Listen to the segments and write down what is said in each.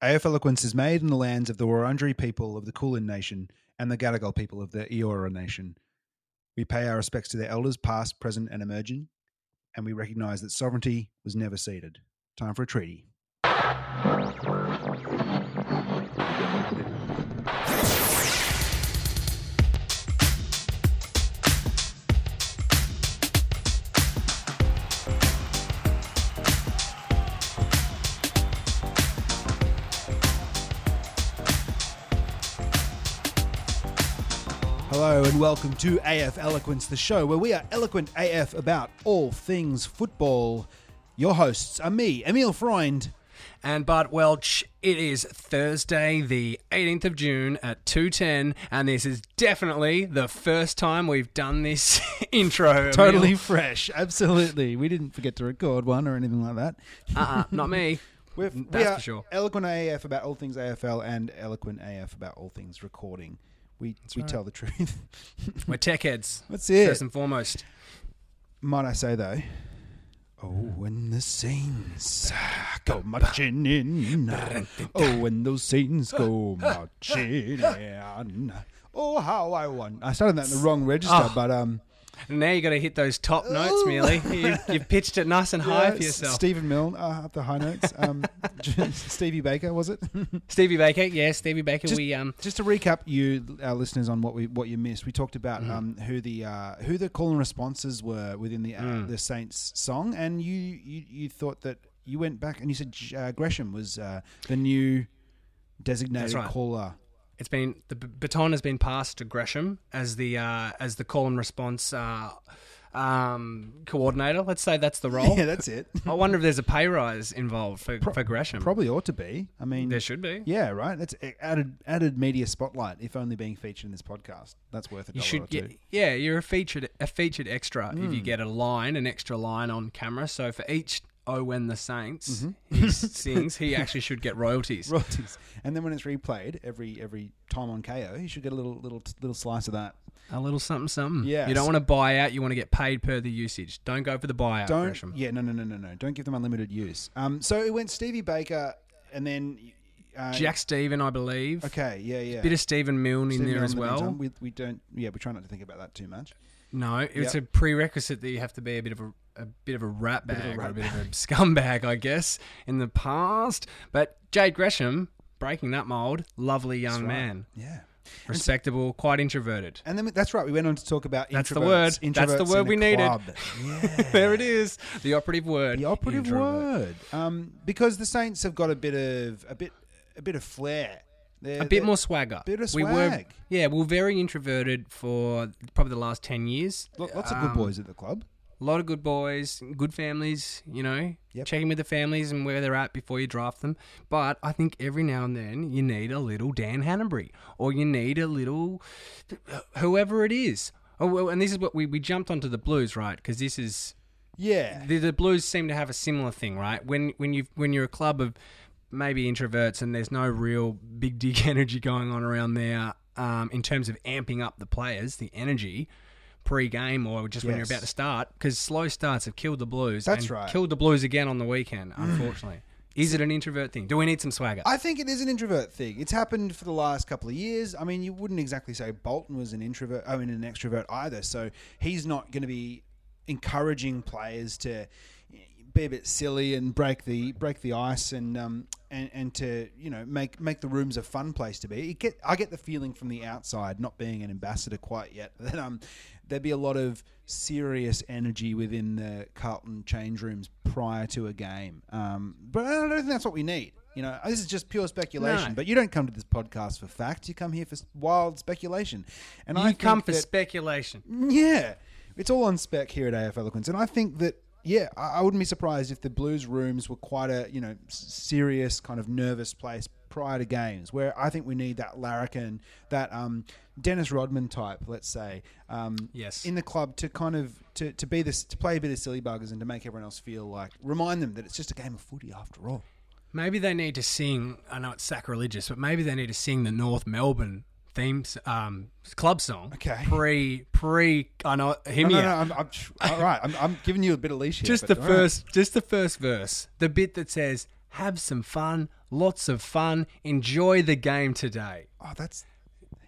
AF Eloquence is made in the lands of the Wurundjeri people of the Kulin Nation and the Gadigal people of the Eora Nation. We pay our respects to their elders, past, present, and emerging, and we recognise that sovereignty was never ceded. Time for a treaty. And welcome to AF Eloquence, the show where we are eloquent AF about all things football. Your hosts are me, Emil Freund. and Bart Welch. It is Thursday, the 18th of June at 2:10, and this is definitely the first time we've done this intro. Emil. Totally fresh, absolutely. We didn't forget to record one or anything like that. uh-uh, not me. We're, That's we for sure. Eloquent AF about all things AFL and eloquent AF about all things recording. We we right. tell the truth. We're tech heads. That's it. First and foremost. Might I say though? Oh, when the saints go marching in. Oh, when those saints go marching in. Oh, how I want. I started that in the wrong register, Oh. but um, Now you got to hit those top notes, Ooh. Mealy. You, you've pitched it nice and high yeah, for yourself. Stephen Milne uh, up the high notes. Um, Stevie Baker was it? Stevie Baker, yeah, Stevie Baker. Just- we um, Just to recap, you our listeners on what we what you missed. We talked about Mm. um, who the uh, who the call and responses were within the uh, Mm. the Saints song, and you, you you thought that you went back and you said uh, Gresham was uh, the new designated right. caller. It's been the baton has been passed to Gresham as the uh, as the call and response uh, um, coordinator. Let's say that's the role. Yeah, that's it. I wonder if there's a pay rise involved for, Pro- for Gresham. Probably ought to be. I mean, there should be. yeah, right. That's added added media spotlight. If only being featured in this podcast, that's worth a You dollar should or get two. yeah. You're a featured a featured extra if Mm. you get a line, an extra line on camera. So for each "Oh When the Saints" Mm-hmm. he sings, he actually should get royalties. royalties. And then when it's replayed every every time on KO, you should get a little little little slice of that. A little something, something. Yeah. You don't want to buy out. You want to get paid per the usage. Don't go for the buyout, Don't Gresham. yeah no no no no no don't give them unlimited use. Um, so it went Stevie Baker and then uh, Jack Steven, I believe. Okay, yeah yeah. Bit of Stephen Milne in there Milne as well. meantime. We we don't yeah we try not to think about that too much. No, it's Yep. a prerequisite that you have to be a bit of a, a bit of a rat Bit of a bag or rat a bit of a scumbag, I guess, in the past. But Jade Gresham breaking that mold, lovely young right. man, Yeah. respectable, quite introverted. And then that's right. We went on to talk about That's the introverts- word. That's the word we the needed. Yeah. there it is, the operative word. The operative introvert. word. Um, because the Saints have got a bit of a bit a bit of flair. They're, A bit more swagger. bit of We were, yeah, we were very introverted for probably the last ten years. lo- Lots of good Um, boys at the club. A lot of good boys, good families, you know, Yep. checking with the families and where they're at before you draft them. But I think every now and then you need a little Dan Hannebery or you need a little whoever it is. Oh, well, and this is what we, we jumped onto the Blues, right? Because this is Yeah. the, the Blues seem to have a similar thing, right? When when you when you're a club of maybe introverts and there's no real big dick energy going on around there um, in terms of amping up the players, the energy pre-game or just when you're about to start, because slow starts have killed the Blues. That's and right. Killed the Blues again on the weekend, unfortunately. Is it an introvert thing? Do we need some swagger? I think it is an introvert thing. It's happened for the last couple of years. I mean, you wouldn't exactly say Bolton was an introvert, I mean, an extrovert either. So he's not going to be encouraging players to be a bit silly and break the break the ice and um and, and to you know make make the rooms a fun place to be. Get I get the feeling from the outside, not being an ambassador quite yet, that um there'd be a lot of serious energy within the Carlton change rooms prior to a game. Um, but I don't think that's what we need. You know, this is just pure speculation. No. But you don't come to this podcast for facts. You come here for wild speculation. And you I come for that- speculation. yeah, it's all on spec here at AF Eloquence, and I think that yeah, I, I wouldn't be surprised if the Blues rooms were quite a you know serious kind of nervous place prior to games, where I think we need that larrikin, that um, Dennis Rodman type, let's say, um, Yes. in the club to kind of to, to be this to play a bit of silly buggers and to make everyone else feel like remind them that it's just a game of footy after all. Maybe they need to sing. I know it's sacrilegious, but maybe they need to sing the North Melbourne themes um, club song. Okay. Pre pre. I know. Hear No, me no, no, I'm, I'm, all right. I'm, I'm giving you a bit of leash here. just the all right. first, just the first verse. The bit that says, "Have some fun, lots of fun. Enjoy the game today. Oh, that's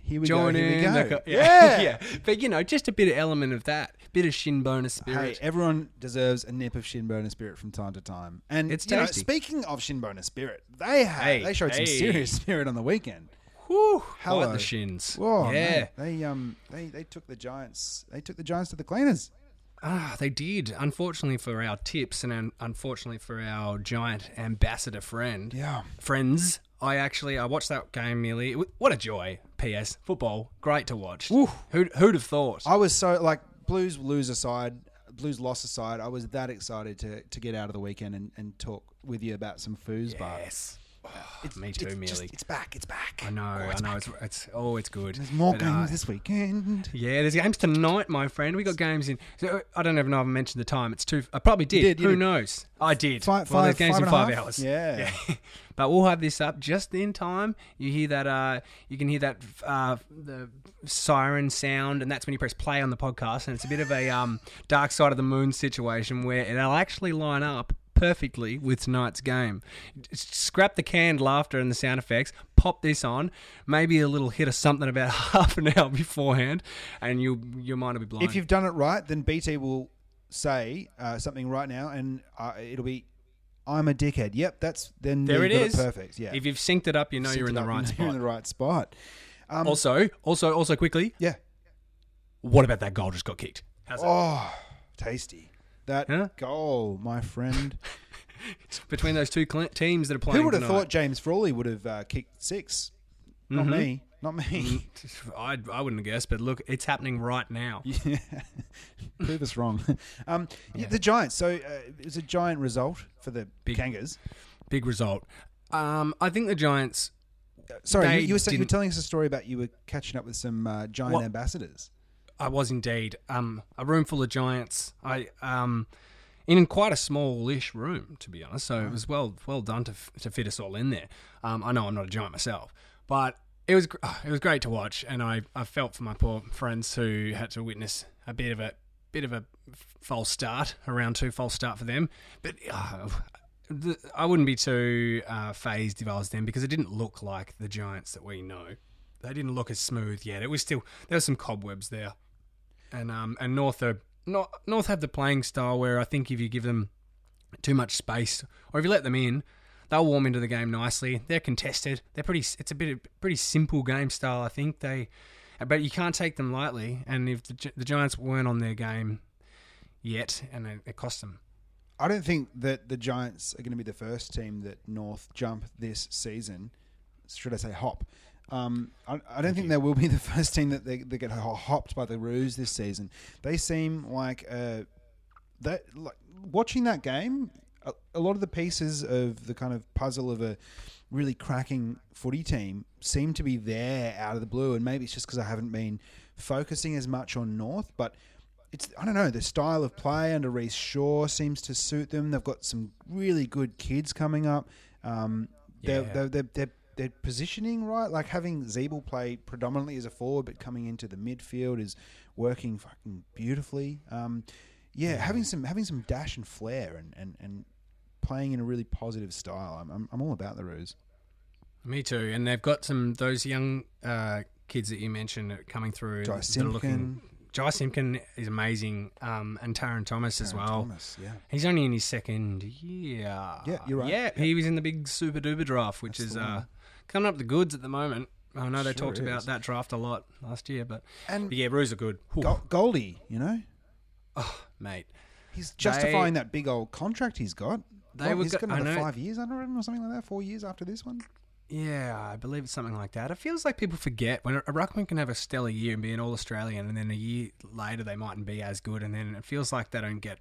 here we Join go. Here in. we go. co- yeah. yeah. But you know, just a bit of element of that, bit of shin bonus Hey, spirit. everyone deserves a nip of shinbone spirit from time to time. And It's you know, tasty. speaking of shinbone spirit, they had Hey, they showed some serious spirit on the weekend. Whew, Hello. the shins. Whoa, yeah. man. they um they, they took the Giants they took the Giants to the cleaners. Ah, they did. Unfortunately for our tips, and unfortunately for our giant ambassador friend, Yeah. friends. I actually I watched that game nearly. What a joy! P.S. Football, great to watch. Who'd, who'd have thought? I was so like Blues lose aside, Blues loss aside. I was that excited to, to get out of the weekend and, and talk with you about some foosball. yes. It's, Me too, it's Millie. just- it's back. It's back. I know. Oh, I know. It's, it's oh, it's good. There's more But, uh, games this weekend. Yeah, there's games tonight, my friend. We got games in. So, I don't even know if I mentioned the time. It's two. I probably did. did, Who did. knows? I did. Five- well, there's five- games five in five hours. Yeah. but we'll have this up just in time. You hear that? Uh, you can hear that uh, the siren sound, and that's when you press play on the podcast. And it's a bit of a um, dark side of the moon situation where it'll actually line up perfectly with tonight's game. Scrap the canned laughter and the sound effects. Pop this on. Maybe a little hit of something about half an hour beforehand, and you your mind will be blown. If you've done it right, then BT will say uh, something right now, and uh, it'll be, "I'm a dickhead." Yep, that's then There you've it perfect. Yeah, If you've synced it up, you know Synced you're in the right spot. You're in the right spot. Um, Also, also, also, quickly, yeah. what about that goal just got kicked? How's that? Oh, tasty. That Huh? goal, my friend. Between those two cl- teams that are playing, Who would have tonight. thought James Frawley would have uh, kicked six? Not Mhm. me. Not me. I, I wouldn't have guessed, but look, it's happening right now. Yeah. Prove us wrong. Um, yeah, the Giants. So uh, it was a giant result for the Big. Kangas. Big result. Um, I think the Giants. Sorry, you, you were saying, you were telling us a story about you were catching up with some uh, giant Well- ambassadors. I was indeed um, a room full of giants. I um, in quite a smallish room, to be honest. So it was well well done to, f- to fit us all in there. Um, I know I'm not a giant myself, but it was gr- it was great to watch, and I, I felt for my poor friends who had to witness a bit of a bit of a false start, a round two false start for them. But uh, the, I wouldn't be too uh, phased if I was them because it didn't look like the giants that we know. They didn't look as smooth yet. It was still there was some cobwebs there and um and North are not North have the playing style where I think if you give them too much space or if you let them in, they'll warm into the game nicely. They're contested. They're pretty. It's a bit of pretty simple game style. I think they, but you can't take them lightly. And if the, the Giants weren't on their game yet, and it, it cost them. I don't think that the Giants are going to be the first team that North jump this season. Should I say hop? Um, I, I don't think they will be the first team that they, they get hopped by the Roos this season. They seem like uh, that. Like, watching that game, a, a lot of the pieces of the kind of puzzle of a really cracking footy team seem to be there out of the blue. And maybe it's just because I haven't been focusing as much on North, but it's I don't know the style of play under Rhyce Shaw seems to suit them. They've got some really good kids coming up. Um, Yeah. they're, they're, they're, they're positioning right, like having Ziebell play predominantly as a forward, but coming into the midfield is working fucking beautifully. Um, yeah, having some having some dash and flair and, and, and playing in a really positive style. I'm, I'm, I'm all about the Roos. Me too. And they've got some those young uh, kids that you mentioned coming through. Jy looking- Simpkin. Jy Simpkin is amazing, um, and Tarryn Thomas as well. Thomas, yeah. He's only in his second year. Yeah, you're right. Yeah, he was in the big Super Duper draft, which That's is uh, one. Coming up the goods at the moment. I know they Sure talked about that draft a lot last year, but, And but yeah, Roos are good. Gol- Goldie, you know, Oh, mate. he's justifying that big old contract he's got. They What, were he's go- got another five years under him or something like that. Four years after this one. Yeah, I believe it's something like that. It feels like people forget when a ruckman can have a stellar year and be an All Australian, and then a year later they mightn't be as good, and then it feels like they don't get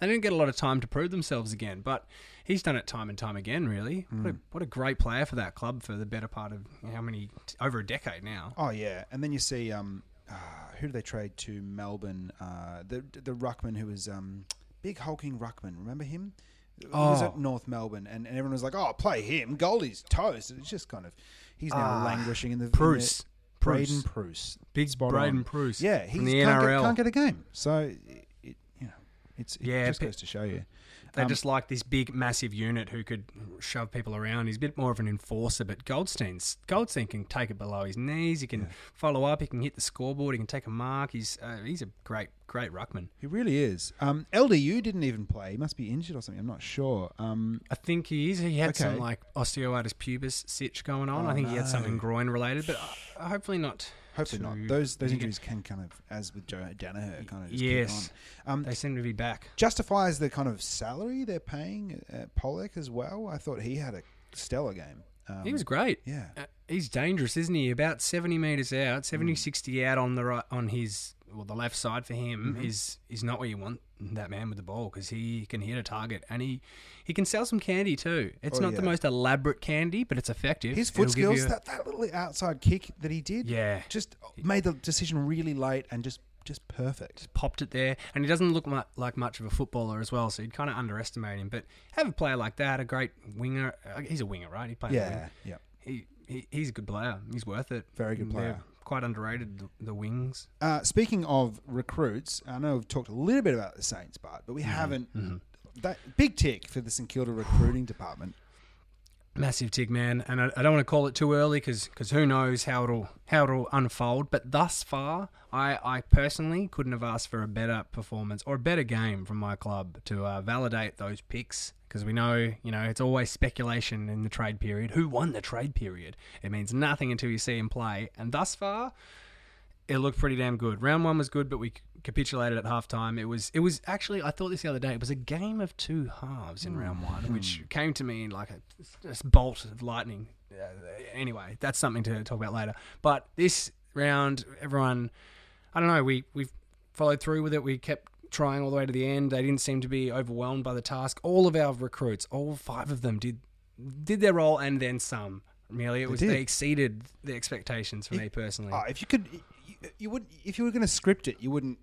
they don't get a lot of time to prove themselves again. But he's done it time and time again. Really, what, a, what a great player for that club for the better part of how many over a decade now. Oh yeah, and then you see um, uh, who do they trade to Melbourne? Uh, the the ruckman who was um, big hulking ruckman. Remember him? He was Oh. at North Melbourne, and, and everyone was like, "Oh, play him. Goldie's toast." It's just kind of he's now Ah, languishing in the Bruce. in the, Braydon Preuss. Bruce, Big Spot Braden on. Bruce. Yeah, he from the can't, NRL. Get, can't get a game. So it, it, you know, It's it Yeah, just pe- goes to show you. They Um, just like this big, massive unit who could shove people around. He's a bit more of an enforcer, but Goldstein's Goldstein can take it below his knees. He can follow up. He can hit the scoreboard. He can take a mark. He's uh, he's a great, great ruckman. He really is. Um, LDU didn't even play. He must be injured or something. I'm not sure. Um, I think he is. He had some like osteoarthritis pubis sitch going on. Oh, I think he had something groin related, but uh, hopefully not. Hopefully not. Those those injuries can kind of, as with Joe Daniher, kind of just Yes. keep on. Um, They seem to be back. justifies the kind of salary they're paying at Polec as well. I thought he had a stellar game. Um, He was great. yeah. Uh, he's dangerous, isn't he? About 70 metres out, 70, Mm. 60 out on the right, on his, well, the left side for him Mm-hmm. is is not where you want that man with the ball because he can hit a target and he, he can sell some candy too. It's Oh, not the most elaborate candy, but it's effective. His foot It'll skills, you- that, that little outside kick that he did, yeah, just made the decision really late and just just perfect. popped it there, and he doesn't look mu- like much of a footballer as well, so you'd kind of underestimate him. But have a player like that, a great winger. uh, He's a winger, right? He plays. Yeah, yeah. He, he he's a good player. He's worth it. Very good They're player. Quite underrated. The, the wings. Uh, speaking of recruits, I know we've talked a little bit about the Saints, but but we haven't. That big tick for the St Kilda recruiting department. Massive tick, man. And I, I don't want to call it too early because who knows how it'll how it'll unfold. But thus far, I, I personally couldn't have asked for a better performance or a better game from my club to uh, validate those picks. Because we know, you know, it's always speculation in the trade period. Who won the trade period? It means nothing until you see him play. And thus far, it looked pretty damn good. Round one was good, but we capitulated at halftime. It was it was actually I thought this the other day. It was a game of two halves in round one, which came to me like a just bolt of lightning. Uh, anyway, that's something to talk about later. But this round, everyone, I don't know. We we followed through with it. We kept trying all the way to the end. They didn't seem to be overwhelmed by the task. All of our recruits, all five of them, did did their role and then some. Really, it was did. they exceeded the expectations for me personally. Oh, if you could, you, would. If you were going to script it, you wouldn't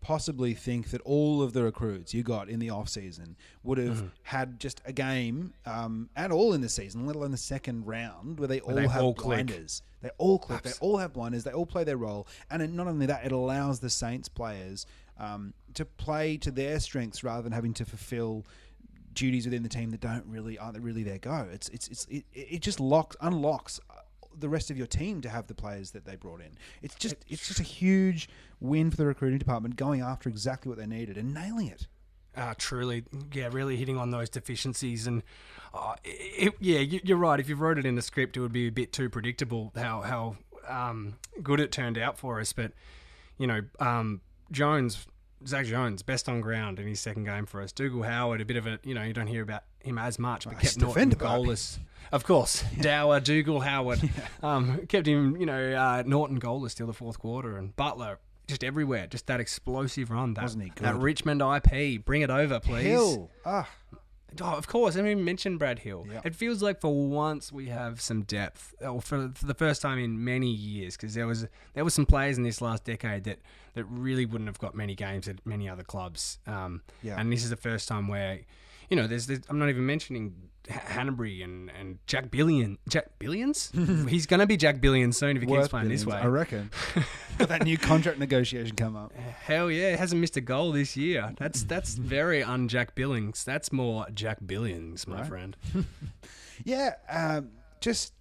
possibly think that all of the recruits you got in the off season would have Mm-hmm. had just a game um, at all in the season, let alone the second round, where they all they have all click. blinders. They all click. They all have blinders. They all play their role, and it, not only that, it allows the Saints players um, to play to their strengths rather than having to fulfill duties within the team that don't really aren't really their go. It's it's it's it, it just locks unlocks the rest of your team to have the players that they brought in. It's just it's just a huge win for the recruiting department going after exactly what they needed and nailing it. Uh, truly, yeah, really hitting on those deficiencies, and uh, it, yeah, you, you're right. If you wrote it in the script, it would be a bit too predictable how how um, good it turned out for us. But you know, um, Jones, Zach Jones, best on ground in his second game for us. Dougal Howard, a bit of a you know you don't hear about him as much, but he's kept Naughton goalless. Of course, Dower, Dougal Howard, um, kept him you know uh, Naughton goalless till the fourth quarter, and Butler. Just everywhere, just that explosive run. That, Wasn't he That? Richmond IP, bring it over, please. Hill, ah, Oh, of course. I even mention Brad Hill. Yeah. It feels like for once we have some depth, or for, for the first time in many years, because there was there was some players in this last decade that, that really wouldn't have got many games at many other clubs. Um, Yeah. And this is the first time where, you know, there's, there's I'm not even mentioning H- Hannebery and, and Jack Billion. Jack Billions? He's going to be Jack Billion soon if he keeps worth playing this billions, way. I reckon. Got that new contract negotiation come up. Hell yeah, he hasn't missed a goal this year. That's that's very un Jack Billings. That's more Jack Billings, my Right. friend. Yeah, um, just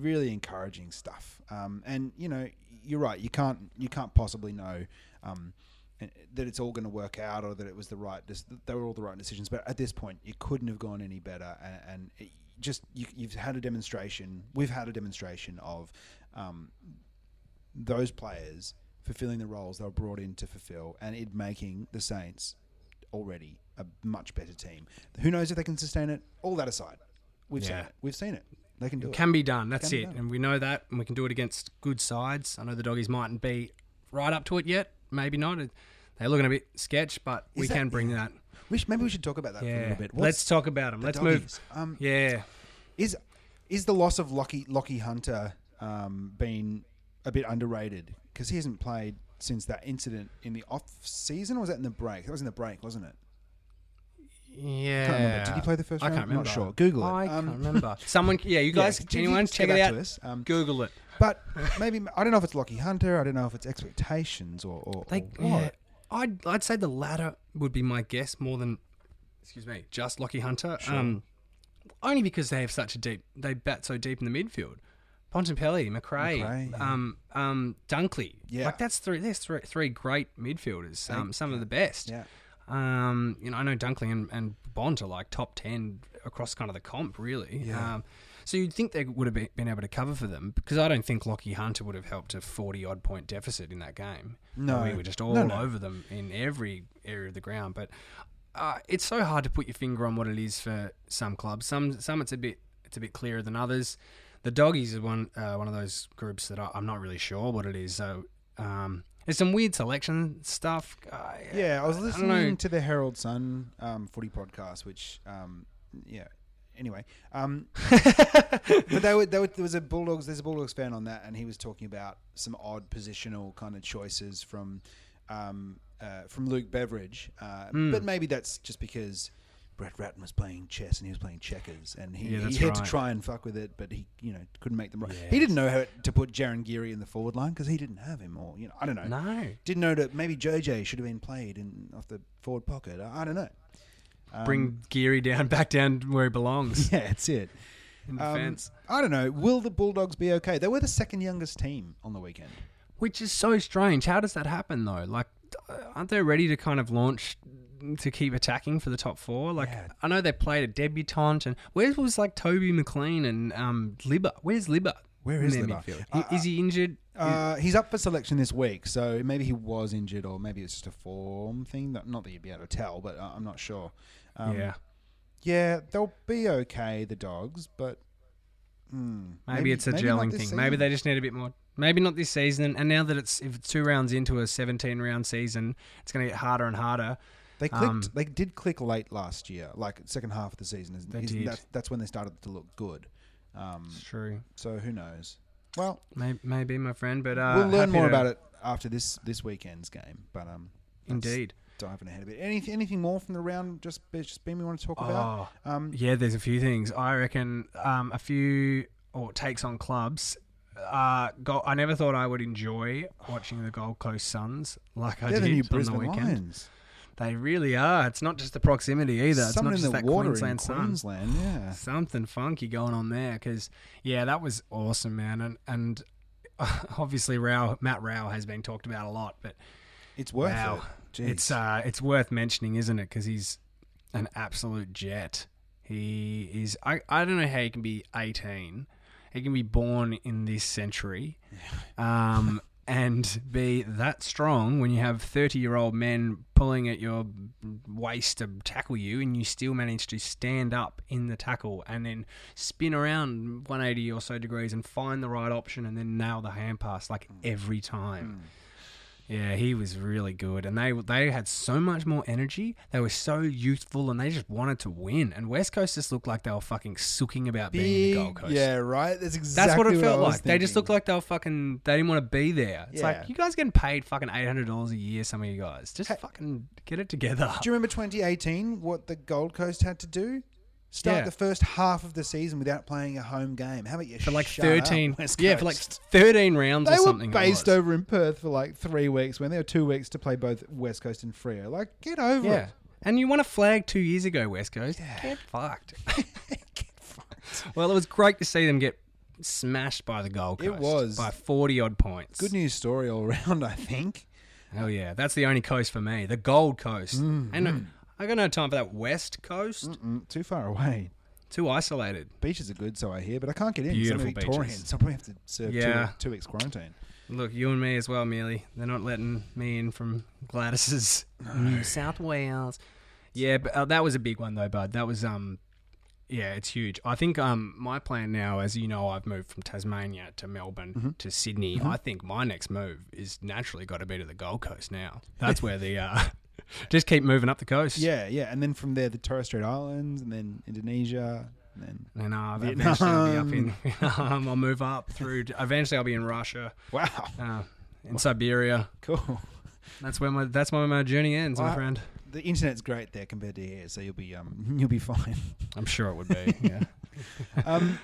really encouraging stuff. Um, and you know, you're right. You can't you can't possibly know um, that it's all going to work out or that it was the right. They were all the right decisions. But at this point, it couldn't have gone any better. And, and it just you, you've had a demonstration. We've had a demonstration of um, those players fulfilling the roles they were brought in to fulfill, and it making the Saints already a much better team. Who knows if they can sustain it? All that aside, we've seen it. We've seen it. They can do it. Can be done. That's be it. done. And we know that, and we can do it against good sides. I know the doggies mightn't be right up to it yet. Maybe not. They're looking a bit sketch, but we that- can bring that. We should, maybe we should talk about that for a Yeah. little bit. Let's talk about them. the Let's doggies? move. Um, Yeah. is is the loss of Lachie Lachie Hunter um, been a bit underrated because he hasn't played since that incident in the off season, or was that in the break? That was in the break, wasn't it? Yeah. Can't remember. Did he play the first I round? can't remember. Not sure. Google it. I Um, can't remember. Someone, yeah, you guys, Yeah, if you anyone, just check get it back out. to us, um, Google it. But maybe I don't know if it's Lachie Hunter. I don't know if it's expectations or, or, They, or yeah. what. I'd I'd say the latter would be my guess more than, excuse me, just Lachie Hunter. Um, only because they have such a deep, they bat so deep in the midfield. Bontempelli, Macrae, Macrae, yeah. um, um, Dunkley. Yeah. like that's three. There's three, three great midfielders. Um, some of the best. Yeah. Um, you know, I know Dunkley and, and Bont are like top ten across kind of the comp, really. Yeah. Um, so you'd think they would have been, able to cover for them because I don't think Lachie Hunter would have helped a forty odd point deficit in that game. No. we were just all No, no. over them in every area of the ground. But uh, it's so hard to put your finger on what it is for some clubs. Some some it's a bit it's a bit clearer than others. The doggies are one uh, one of those groups that I, I'm not really sure what it is. So. Um, there's some weird selection stuff. Uh, Yeah, I was listening to the Herald Sun um, footy podcast, which, um, yeah. Anyway, um, but they were, they were, there was a Bulldogs. There's a Bulldogs fan on that, and he was talking about some odd positional kind of choices from um, uh, from Luke Beveridge. Uh, Hmm. But maybe that's just because Brett Ratten was playing chess and he was playing checkers, and he, Yeah, he had to try and fuck with it, but he you know couldn't make them right. Yeah. He didn't know how to put Jarryn Geary in the forward line because he didn't have him, or you know I don't know. No. Didn't know that maybe JJ should have been played in off the forward pocket. I, I don't know. Um, Bring Geary down, back down where he belongs yeah, that's it. in Um. I don't know. Will the Bulldogs be okay? They were the second youngest team on the weekend. Which is so strange. How does that happen though? Like, aren't they ready to kind of launch to keep attacking for the top four? Like, Yeah. I know they played a debutante, and where was like Toby McLean and um, Libba? Where's Libba? Where is Libba? midfield? Uh, Is he injured? Uh, he's up for selection this week, so maybe he was injured, or maybe it's just a form thing. That, not that you'd be able to tell, but uh, I'm not sure. Um, yeah, yeah, they'll be okay, the dogs, but hmm, maybe, it's a not gelling thing. Maybe they just need a bit more. Maybe not this season. And now that it's if it's two rounds into a 17 round season, it's going to get harder and harder. They clicked. Um, they did click late last year, like second half of the season. Is, They is- did. That's, that's when they started to look good. Um, It's true. so who knows? Well, Maybe, maybe my friend, but uh, we'll learn more about it after this this weekend's game. But um, Indeed. Diving ahead a bit. Anything anything more from the round? Just just beam we want to talk about. Oh, Um, Yeah, there's a few things. I reckon um, a few or takes on clubs. Uh, go, I never thought I would enjoy watching the Gold Coast Suns like I did the on Brisbane the weekend. Lions. They really are. It's not just the proximity either. It's Something not just the that Queensland in sun. Queensland. Yeah. Something funky going on there because yeah, that was awesome, man. And and obviously, Rowell Matt Rowell has been talked about a lot, but It's worth wow, it. Jeez. it's uh, it's worth mentioning, isn't it? Because he's an absolute jet. He is. I, I don't know how he can be 18. He can be born in this century, um, and be that strong when you have 30 year old men pulling at your waist to tackle you, and you still manage to stand up in the tackle and then spin around 180 or so degrees and find the right option and then nail the hand pass like every time. Yeah, he was really good, and they they had so much more energy. They were so youthful, and they just wanted to win. And West Coast just looked like they were fucking sooking about being in the Gold Coast. yeah, right. That's exactly That's what it felt I was like. They just looked like they were fucking. They didn't want to be there. It's Yeah. like you guys getting paid fucking eight hundred dollars a year. Some of you guys just Hey. fucking get it together. Do you remember 2018? What the Gold Coast had to do? Start Yeah. the first half of the season without playing a home game. How about you For like shut up, thirteen, West yeah, for like thirteen rounds They or were something. it based over in Perth for like three weeks when there were two weeks to play both West Coast and Freo. Like, get over Yeah, it. and you won a flag two years ago, West Coast. Yeah. Get fucked. Get fucked. Well, it was great to see them get smashed by the Gold Coast. It was. by forty odd points. Good news story all around, I think. Hell yeah, that's the only coast for me, the Gold Coast. Mm, and uh, I got no time for that West Coast. Mm-mm, too far away. Too isolated. Beaches are good, so I hear, but I can't get in. Beautiful I'm Victorian, beaches. so I probably have to serve Yeah. two, two weeks quarantine. Look, you and me as well, Mealy. They're not letting me in from Gladys's New South Wales. Yeah, but uh, that was a big one though, bud. That was um, yeah, it's huge. I think um, my plan now, as you know, I've moved from Tasmania to Melbourne Mm-hmm. to Sydney. I think my next move is naturally got to be to the Gold Coast now. That's where the uh, just keep moving up the coast. Yeah, yeah, and then from there the Torres Strait Islands, and then Indonesia, and then And uh, eventually I'll be up in. um, I'll move up through. Eventually I'll be in Russia, wow, uh, in Siberia. cool. That's where my that's where my journey ends, my friend. The internet's great there compared to here, so you'll be um you'll be fine. I'm sure it would be. Yeah. um,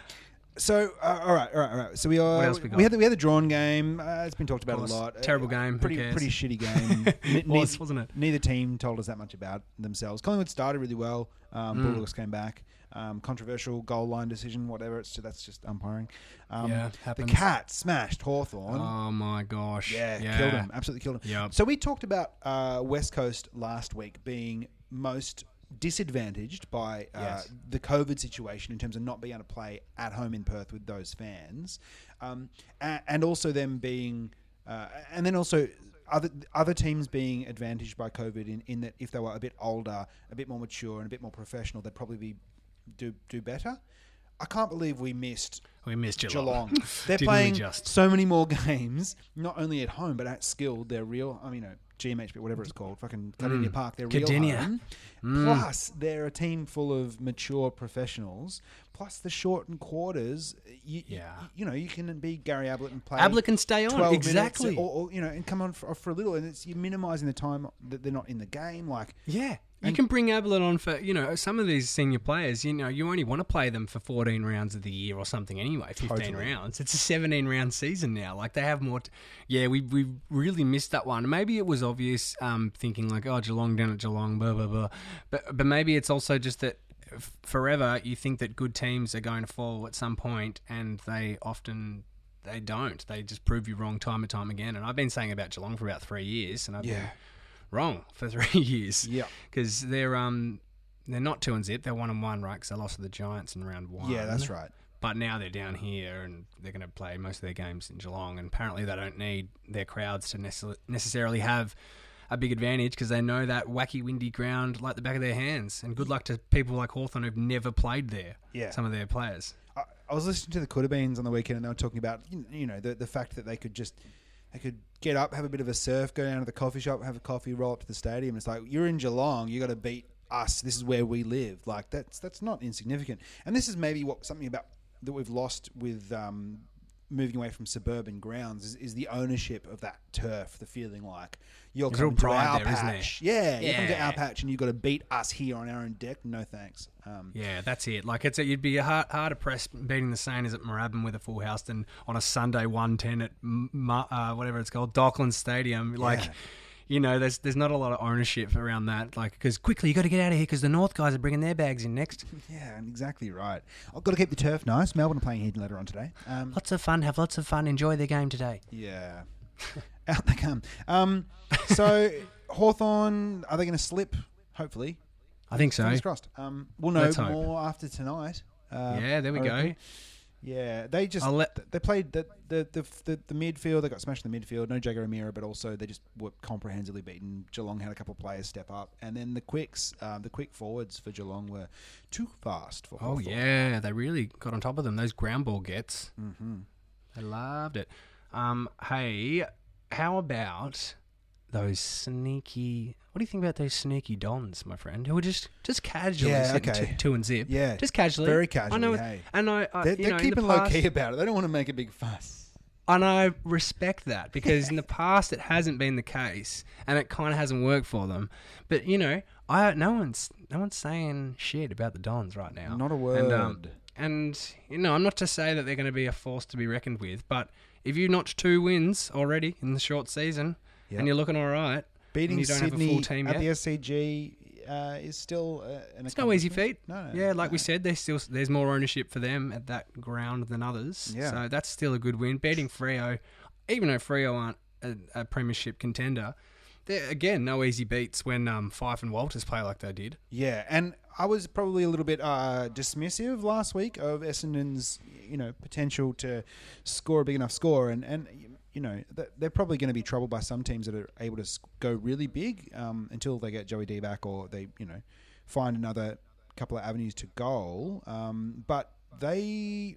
So uh, all right, all right, all right. So we are. What else we got? we had the, we had the drawn game. Uh, it's been talked about a course. lot. Terrible Uh, game, Pretty pretty shitty game. Ne- Was, neith- wasn't it? Neither team told us that much about themselves. Collingwood started really well. Um, Mm. Bulldogs came back. Um, controversial goal line decision, whatever. It's that's just umpiring. Um, Yeah, the happens. Cats smashed Hawthorn. Oh my gosh. yeah, yeah. killed him. Absolutely killed him. Yep. So we talked about uh, West Coast last week being most disadvantaged by uh, Yes. the COVID situation in terms of not being able to play at home in Perth with those fans, um, a- and also them being, uh, and then also other other teams being advantaged by COVID in, in that if they were a bit older, a bit more mature, and a bit more professional, they'd probably be do do better. I can't believe we missed We missed Geelong. Geelong. They're playing just? so many more games, not only at home but at Skilled. They're real. I mean, you know, GMHB, whatever it's called, fucking Kardinia Mm. Park. They're real Kardinia. home. Mm. Plus, they're a team full of mature professionals. Plus, the shortened quarters. You, Yeah. you know, you can be Gary Ablett and play. Ablett can stay on exactly. or, or you know, and come on for, for a little, and it's you're minimising the time that they're not in the game. Like, Yeah. You And- can bring Ablett on for, you know, some of these senior players, you know, you only want to play them for 14 rounds of the year or something anyway, 15 Totally. rounds. It's a 17 round season now. Like they have more. T- yeah, we we really missed that one. Maybe it was obvious um, thinking like, oh, Geelong down at Geelong, blah, blah, blah. But, but maybe it's also just that forever you think that good teams are going to fall at some point and they often. They don't. They just prove you wrong time and time again. And I've been saying about Geelong for about three years, and I've been Yeah. Wrong for three years yeah, because they're um they're not two and zip. They're one and one, right? Because they lost to the Giants in round one. yeah, that's right. But now they're down here and they're going to play most of their games in Geelong. And apparently they don't need their crowds to necess- necessarily have a big advantage because they know that wacky, windy ground like the back of their hands. And good luck to people like Hawthorn who've never played there. Yeah. Some of their players. I, I was listening to the Coulda Beans on the weekend, and they were talking about you know the the fact that they could just they could get up, have a bit of a surf, go down to the coffee shop, have a coffee, roll up to the stadium. It's like you're in Geelong, you got to beat us. This is where we live. Like that's that's not insignificant. And this is maybe what something about that we've lost with. Um, Moving away from suburban grounds is, is the ownership of that turf. The feeling like you're There's coming to pride our there, isn't there? patch. Yeah, you're coming to our patch, and you've got to beat us here on our own deck. No thanks. Um, Yeah, that's it. Like it's a, you'd be hard, harder pressed beating the Saints at Moorabbin with a full house than on a Sunday one ten at uh, whatever it's called Docklands Stadium. Like, Yeah. you know, there's there's not a lot of ownership around that. Like, because quickly you got to get out of here because the North guys are bringing their bags in next. Yeah, exactly right. I've got to keep the turf nice. Melbourne are playing here later on today. Um, Lots of fun. Have lots of fun. Enjoy the game today. yeah, out they come. Um, so Hawthorn, are they going to slip? Hopefully, I think so. fingers crossed. Um, we'll know Let's hope. more after tonight. Uh, yeah, there we I go. Yeah, they just I'll let- they played the the, the the the midfield. They got smashed in the midfield. No Jaeger O'Meara, but also they just were comprehensively beaten. Geelong had a couple of players step up, and then the quicks, um, the quick forwards for Geelong were too fast for. Oh Hawthorn. yeah, they really got on top of them. Those ground ball gets. Mm-hmm. I loved it. Um, hey, how about those sneaky? What do you think about those sneaky dons, my friend, who are just just casually Yeah, sitting okay. t- two and zip? Yeah, just casually, very I casually. know, hey. and I, I They're, you they're know, in keeping the low past, key about it. They don't want to make a big fuss. and I respect that because in the past it hasn't been the case, and it kind of hasn't worked for them. But you know, I no one's no one's saying shit about the Dons right now. Not a word. And, um, and you know, I'm not to say that they're going to be a force to be reckoned with, but if you notch two wins already in the short season Yep. and you're looking all right, Beating you don't have a Sydney full team at yet? the SCG uh, is still uh, an it's no easy feat. No, no, Yeah, like we said, there's still there's more ownership for them at that ground than others. Yeah. So that's still a good win. Beating Freo, even though Freo aren't a, a premiership contender, they're again no easy beats when um, Fyfe and Walters play like they did. Yeah, and I was probably a little bit uh, dismissive last week of Essendon's, you know, potential to score a big enough score, and and you know they're probably going to be troubled by some teams that are able to go really big um, until they get Joey D back or they, you know, find another couple of avenues to goal. Um, but they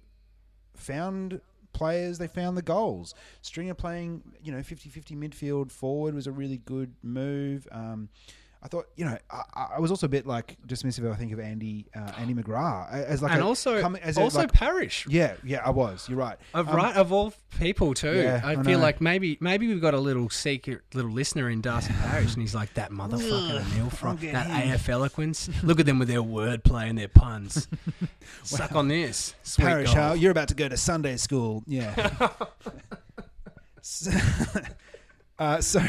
found players, they found the goals. Stringer playing, you know, 50-50 midfield forward was a really good move. Um, I thought, you know, I, I was also a bit like dismissive. I think of Andy uh, Andy McGrath as like and a, also coming- as also like- Parish. yeah, yeah, I was. You're right. Of Um, right of all people too. Yeah, I, I feel know. like maybe maybe we've got a little secret little listener in Darcy Parish, and he's like that motherfucker Neil from that him." AF eloquence. Look at them with their wordplay and their puns. Suck on this, sweet Parish, how you're about to go to Sunday school. Yeah. so, uh, so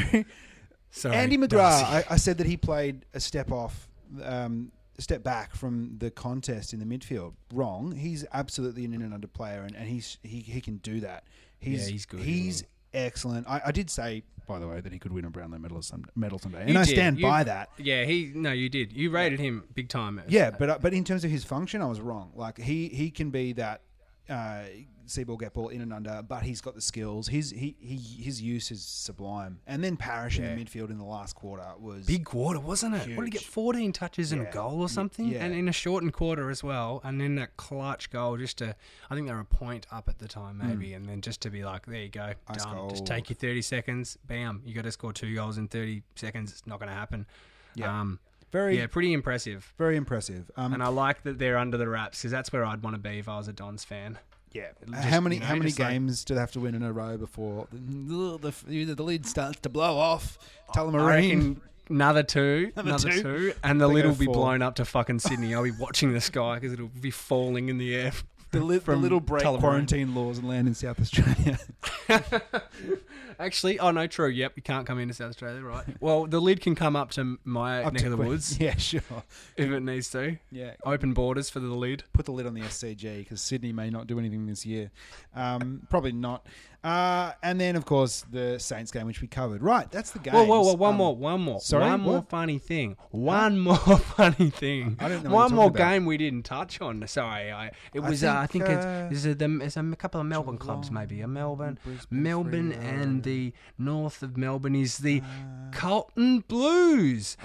Sorry, Andy McGrath, I, I said that he played a step off, um, a step back from the contest in the midfield. Wrong. He's absolutely an in and under player, and, and he's he, he can do that. He's Yeah, he's good, He's excellent. I, I did say, by the way, that he could win a Brownlow medal some medal someday, and You I did. stand You- by that. Yeah, he no, you did. You rated him big time. Yeah, but uh, but in terms of his function, I was wrong. Like he he can be that uh, see ball get ball in and under, but he's got the skills. His he, he his use is sublime. And then Parish in the midfield in the last quarter was Big quarter, wasn't it? What did he get? 14 touches and Yeah. a goal or something? yeah. And in a shortened quarter as well. And then that clutch goal just to, I think they were a point up at the time, maybe. And then just to be like, there you go, Hmm. Ice done. Just take your 30 seconds, bam, you got to score two goals in 30 seconds. It's not going to happen. Yeah. Um, very yeah, pretty impressive. very impressive. Um, And I like that they're under the wraps because that's where I'd want to be if I was a Dons fan. yeah. just, how many you know, how many just like- games do they have to win in a row before the the, the, the lead starts to blow off? Tell them I reckon another two, Another another, two? two, and the They lid go will be four. blown up to fucking Sydney. I'll be watching the sky because it'll be falling in the air. the, li- the from little break Tullamarine. quarantine laws and land in South Australia. Actually, oh no, true. Yep, you can't come into South Australia, right? Well, the lid can come up to my Up neck to of the Queen- woods Yeah, sure. if it needs to. Yeah, Open borders for the lid. put the lid on the SCG because Sydney may not do anything this year. Um, probably not. Uh, and then, of course, the Saints game, which we covered. Right, that's the game. Whoa, whoa, whoa! One more, one more, sorry, one more what? funny thing. One more funny thing. I don't know One more game we didn't touch on. Sorry, I. It I was. uh, I think, think uh, it's, it's, a, the, it's a couple of Melbourne clubs, maybe a Melbourne, Brisbane Melbourne, Freo. and the north of Melbourne is the Uh, Carlton Blues.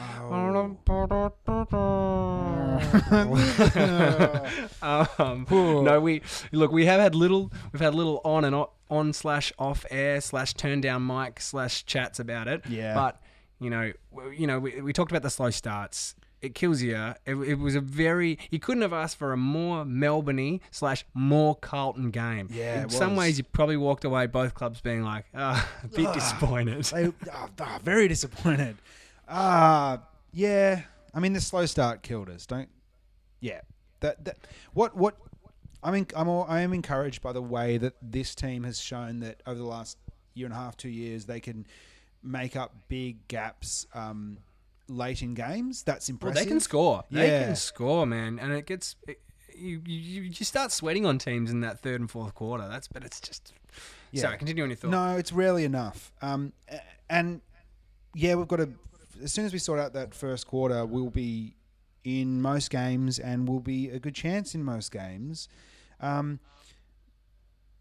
um, no, we look. We have had little. We've had little on and on, on slash off air slash turn down mic slash chats about it. Yeah. But you know, you know, we, we talked about the slow starts. It kills you. It, it was a very. You couldn't have asked for a more Melbourne slash more Carlton game. Yeah, In some was. ways, you probably walked away both clubs being like, ah, a bit disappointed. they oh, very disappointed. Uh, yeah. I mean, the slow start killed us. Don't. Yeah. That that what what. I mean, I'm all, I am encouraged by the way that this team has shown that over the last year and a half, two years, they can make up big gaps um, late in games. That's Well, impressive. they can score. They can score, man, and it gets. It, you, you you start sweating on teams in that third and fourth quarter. That's but it's just. Yeah. Sorry, continue on your thought. No, it's rarely enough. Um, and yeah, we've got to. As soon as we sort out that first quarter, we'll be in most games, and we'll be a good chance in most games. Um,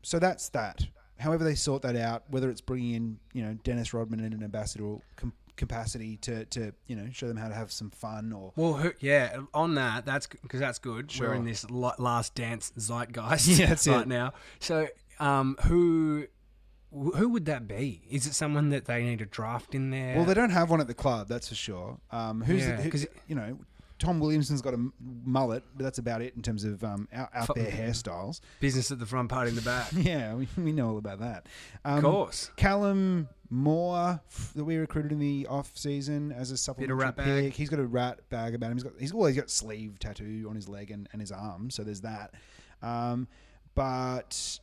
so that's that. However, they sort that out, whether it's bringing in you know Dennis Rodman in an ambassadorial com- capacity to to you know show them how to have some fun, or Well, who, yeah, on that, that's because that's good. Sure. We're in this last dance zeitgeist Yeah, that's right it. now. So, um, who who would that be? Is it someone that they need to draft in there? well, they don't have one at the club, that's for sure. Um, who's Yeah, the, who, you know. Tom Williamson's got a mullet, but that's about it in terms of um, out, out there hairstyles. business at the front, party in the back. Yeah, we, we know all about that. Um, of course. Callum Moore f- that we recruited in the off season as a supplementary rat pick. bag. He's got a rat bag about him. He's got he's he's got sleeve tattoo on his leg and, and his arm, so there's that. Um, but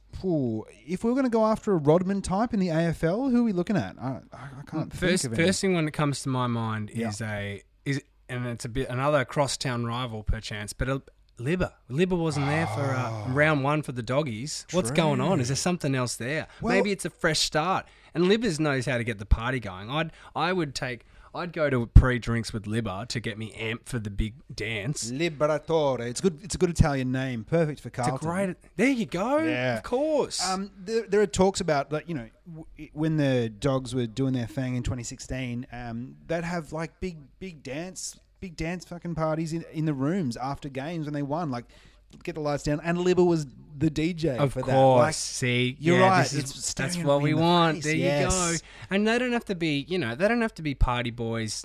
if we are going to go after a Rodman type in the AFL, who are we looking at? I, I, I can't First, think of any. first thing when it comes to my mind Yeah. is a is and it's a bit another crosstown rival perchance, but a, Libba. Libba wasn't there for uh, round one for the doggies. What's going on? Is there something else there? Well- Maybe it's a fresh start. And Libbers knows how to get the party going. I'd I would take I'd go to pre-drinks with Libba to get me amped for the big dance. Liberatore. It's good. It's a good Italian name. Perfect for Carlton. It's a great. There you go. Yeah. Of course. Um, there, there are talks about like you know w- when the dogs were doing their thing in 2016, um, they'd have like big big dance big dance fucking parties in in the rooms after games when they won. Like get the lights down, and Libba was the DJ Of for course. that. Like, See, you're yeah, right, this is- it's that's what we the want. face, There you go. And they don't have to be, you know, they don't have to be party boys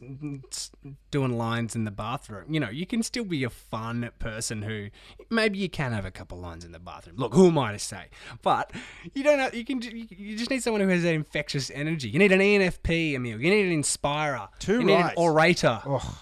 doing lines in the bathroom. You know, you can still be a fun person who maybe you can have a couple lines in the bathroom. Look, who am I to say? But you don't. Have, you can. You just need someone who has that infectious energy. You need an ENFP, Emil. You need an inspirer. Too you need an orator. Oh,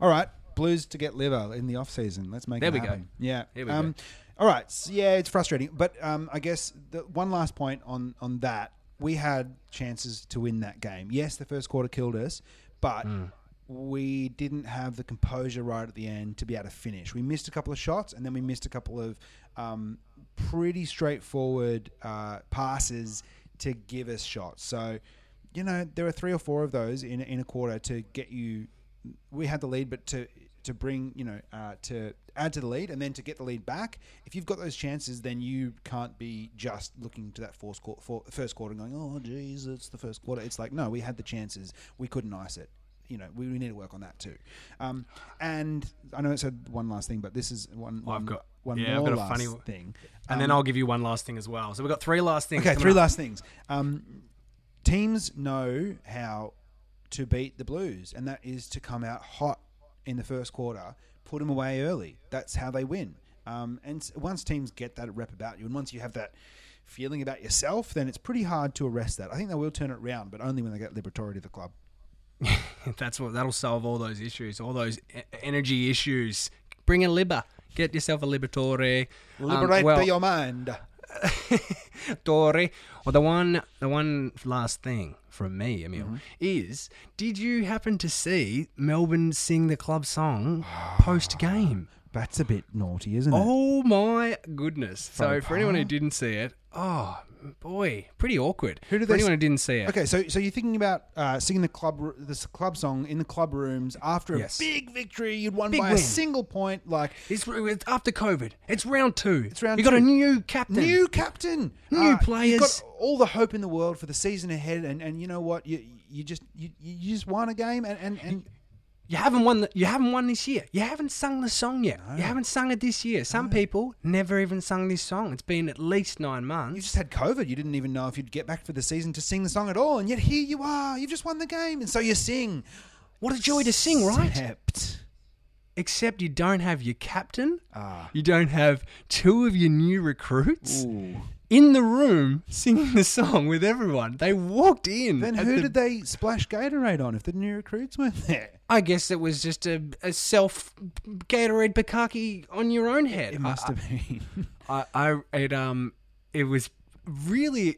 all right. Blues to get liver in the off season. Let's make There it we go. Yeah. Here we um, go. All right. So, yeah, it's frustrating, but um, I guess the one last point on on that we had chances to win that game. Yes, the first quarter killed us, but. Hmm. We didn't have the composure right at the end to be able to finish. We missed a couple of shots, and then we missed a couple of um, pretty straightforward uh, passes to give us shots. So, you know, there were three or four of those in in a quarter to get you. We had the lead, but to to bring you know uh, to add to the lead and then to get the lead back. If you've got those chances, then you can't be just looking to that fourth quarter, for, first quarter and going, "Oh, geez, it's the first quarter." It's like, no, we had the chances, we couldn't ice it. You know, we, we need to work on that too. Um, and I know it said one last thing, but this is one. Oh, I've one- got- one yeah, I've more got a last funny- thing. And then Um, I'll give you one last thing as well. So we've got three last things. Okay, three up. last things. Um, teams know how to beat the Blues, and that is to come out hot in the first quarter, put them away early. That's how they win. Um, and once teams get that rep about you, and once you have that feeling about yourself, then it's pretty hard to arrest that. I think they will turn it around, but only when they get Liberatore to the club. That's what that'll solve all those issues, all those e- energy issues. Bring a liber. Get yourself a liberatore. Um, Liberate well, your mind. Dory. Well, the one, the one last thing from me, Emil, Mm-hmm. is: Did you happen to see Melbourne sing the club song post game? That's a bit naughty, isn't it? Oh my goodness! So Faux for anyone who pas? didn't see it, oh boy, pretty awkward. Who did for they anyone who didn't see it? Okay, so so you're thinking about uh, singing the club r- this club song in the club rooms after Yes. a big victory you'd won Big by a win. single point, like It's, it's after COVID. It's round two. It's round You got a two. new captain. new captain, New Uh, You've players. got all the hope in the world for the season ahead, and, and you know what? You you just you, you just won a game, and and, and You haven't won. The, you haven't won this year. You haven't sung the song yet. You haven't sung it this year. Some people never even sung this song. It's been at least nine months. you just had COVID. You didn't even know if you'd get back for the season to sing the song at all, and yet here you are. You've just won the game, and so you sing. What a joy to sing, right? Except, Except you don't have your captain. ah, You don't have two of your new recruits ooh. In the room singing the song with everyone. They walked in. Then who the- did they splash Gatorade on if the new recruits weren't there? I guess it was just a, a self Gatorade Bukaki on your own head. It must I- have been. I, I it um it was really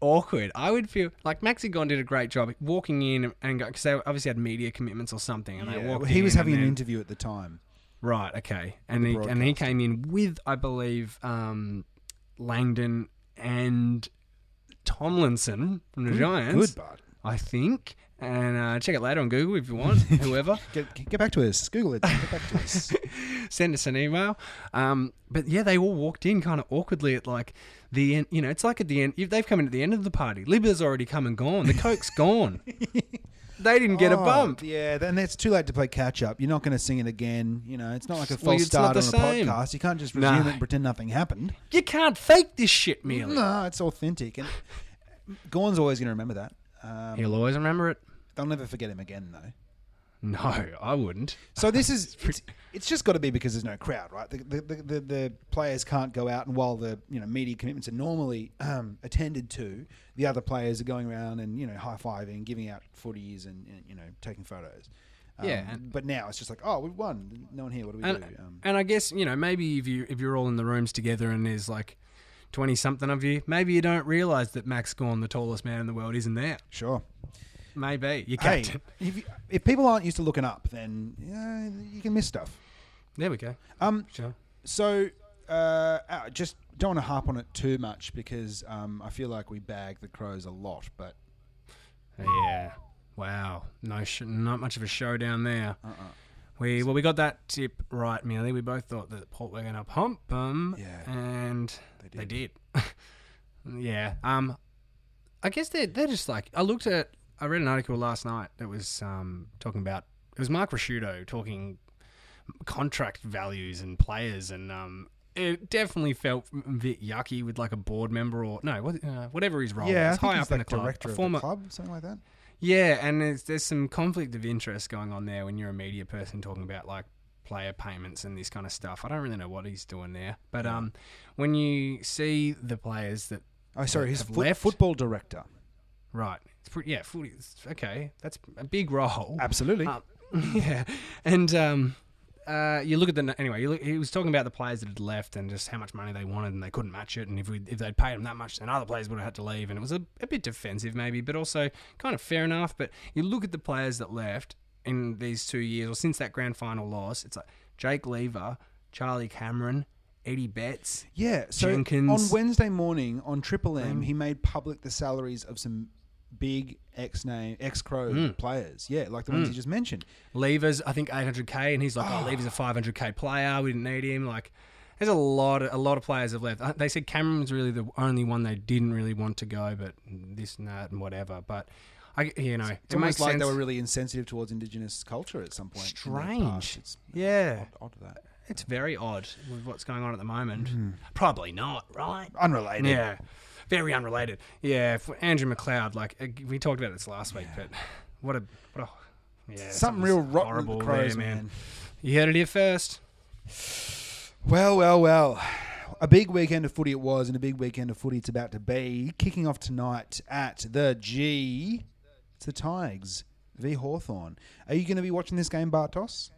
awkward. I would feel like Maxy Gawn did a great job walking in and because they obviously had media commitments or something, and they walked. well, he was having an interview at the time. Right. Okay. And he and he came in with I believe um, Langdon and Tomlinson from the Giants. Good, bud. I think. And uh, check it later on Google if you want. Whoever. Get, get back to us. Google it. Get back to us. send us an email. Um, but yeah, they all walked in kind of awkwardly at like the end. You know, it's like at the end. They've come in at the end of the party. Libba's already come and gone. The coke's gone. They didn't get a Oh, bump. Yeah, then it's too late to play catch up. You're not going to sing it again. You know, it's not like a Well, false it's not start on the a same. podcast. You can't just Nah. resume it and pretend nothing happened. You can't fake this shit, Mealy. No, it's authentic. And Gawn's always going to remember that. Um, He'll always remember it. they'll never forget him again, though. No, I wouldn't. So this is it's, it's just got to be because there's no crowd, right? The, the, the, the, the players can't go out, and while the you know media commitments are normally um, attended to, the other players are going around and you know high fiving, giving out footies, and, and you know taking photos. Um, Yeah, and- but now it's just like, oh, we've won. No one here. What do we And, do? Um, and I guess you know maybe if you if you're all in the rooms together and there's like twenty something of you, maybe you don't realize that Max Gawn, the tallest man in the world, isn't there. sure. Maybe you Hey, captain. if, you, if people aren't used to looking up, then yeah, you can miss stuff. There we go. Um, Sure. So, uh, uh, just don't want to harp on it too much because um, I feel like we bag the Crows a lot. But Yeah. Wow. No, sh- not much of a show down there. uh-uh. We well, we got that tip right, merely. We both thought that Port were going to pump them, Yeah. and They they did. yeah. Um, I guess they're they're just like I looked at. I read an article last night that was um talking about it was Mark Ricciuto talking contract values and players and um it definitely felt a bit yucky with like a board member or no, what, uh, whatever his role yeah, I was, think high up in the club, director a of former the club, something like that. yeah, and there's, there's some conflict of interest going on there when you're a media person talking about like player payments and this kind of stuff. I don't really know what he's doing there, but um, when you see the players that Oh, sorry, foot, left. football director. Right, it's pretty, yeah, footy, it's- okay, that's a big role. Absolutely. Um, yeah, and um, uh, you look at the anyway. You look, he was talking about the players that had left and just how much money they wanted, and they couldn't match it. And if we if they'd paid them that much, then other players would have had to leave. And it was a, a bit defensive, maybe, but also kind of fair enough. But you look at the players that left in these two years, or since that grand final loss, it's like Jake Lever, Charlie Cameron, Eddie Betts. yeah. So Jenkins. on Wednesday morning on Triple M, Um, he made public the salaries of some big ex name ex Crow Mm. players. Yeah, like the ones Mm. you just mentioned. Lever's, I think, 800k, and he's like, "Oh, Oh. Lever's a 500k player. We didn't need him." Like, there's a lot, of, a lot of players have left. Uh, They said Cameron was really the only one they didn't really want to go, but this and that and whatever. But I, you know, It's it almost makes like sense. they were really insensitive towards Indigenous culture at some point. Strange. It's yeah, odd, odd that. it's very odd with what's going on at the moment. Mm-hmm. Probably not, right? Unrelated. Yeah, very unrelated. Yeah, for Andrew McLeod, like uh, we talked about this last week, but what a what a yeah, Something real rotten the Crows, there, man. You heard it here first. Well, well, well. A big weekend of footy it was, and a big weekend of footy it's about to be. Kicking off tonight at the G. It's the Tigers v Hawthorn. Are you going to be watching this game, Bartos?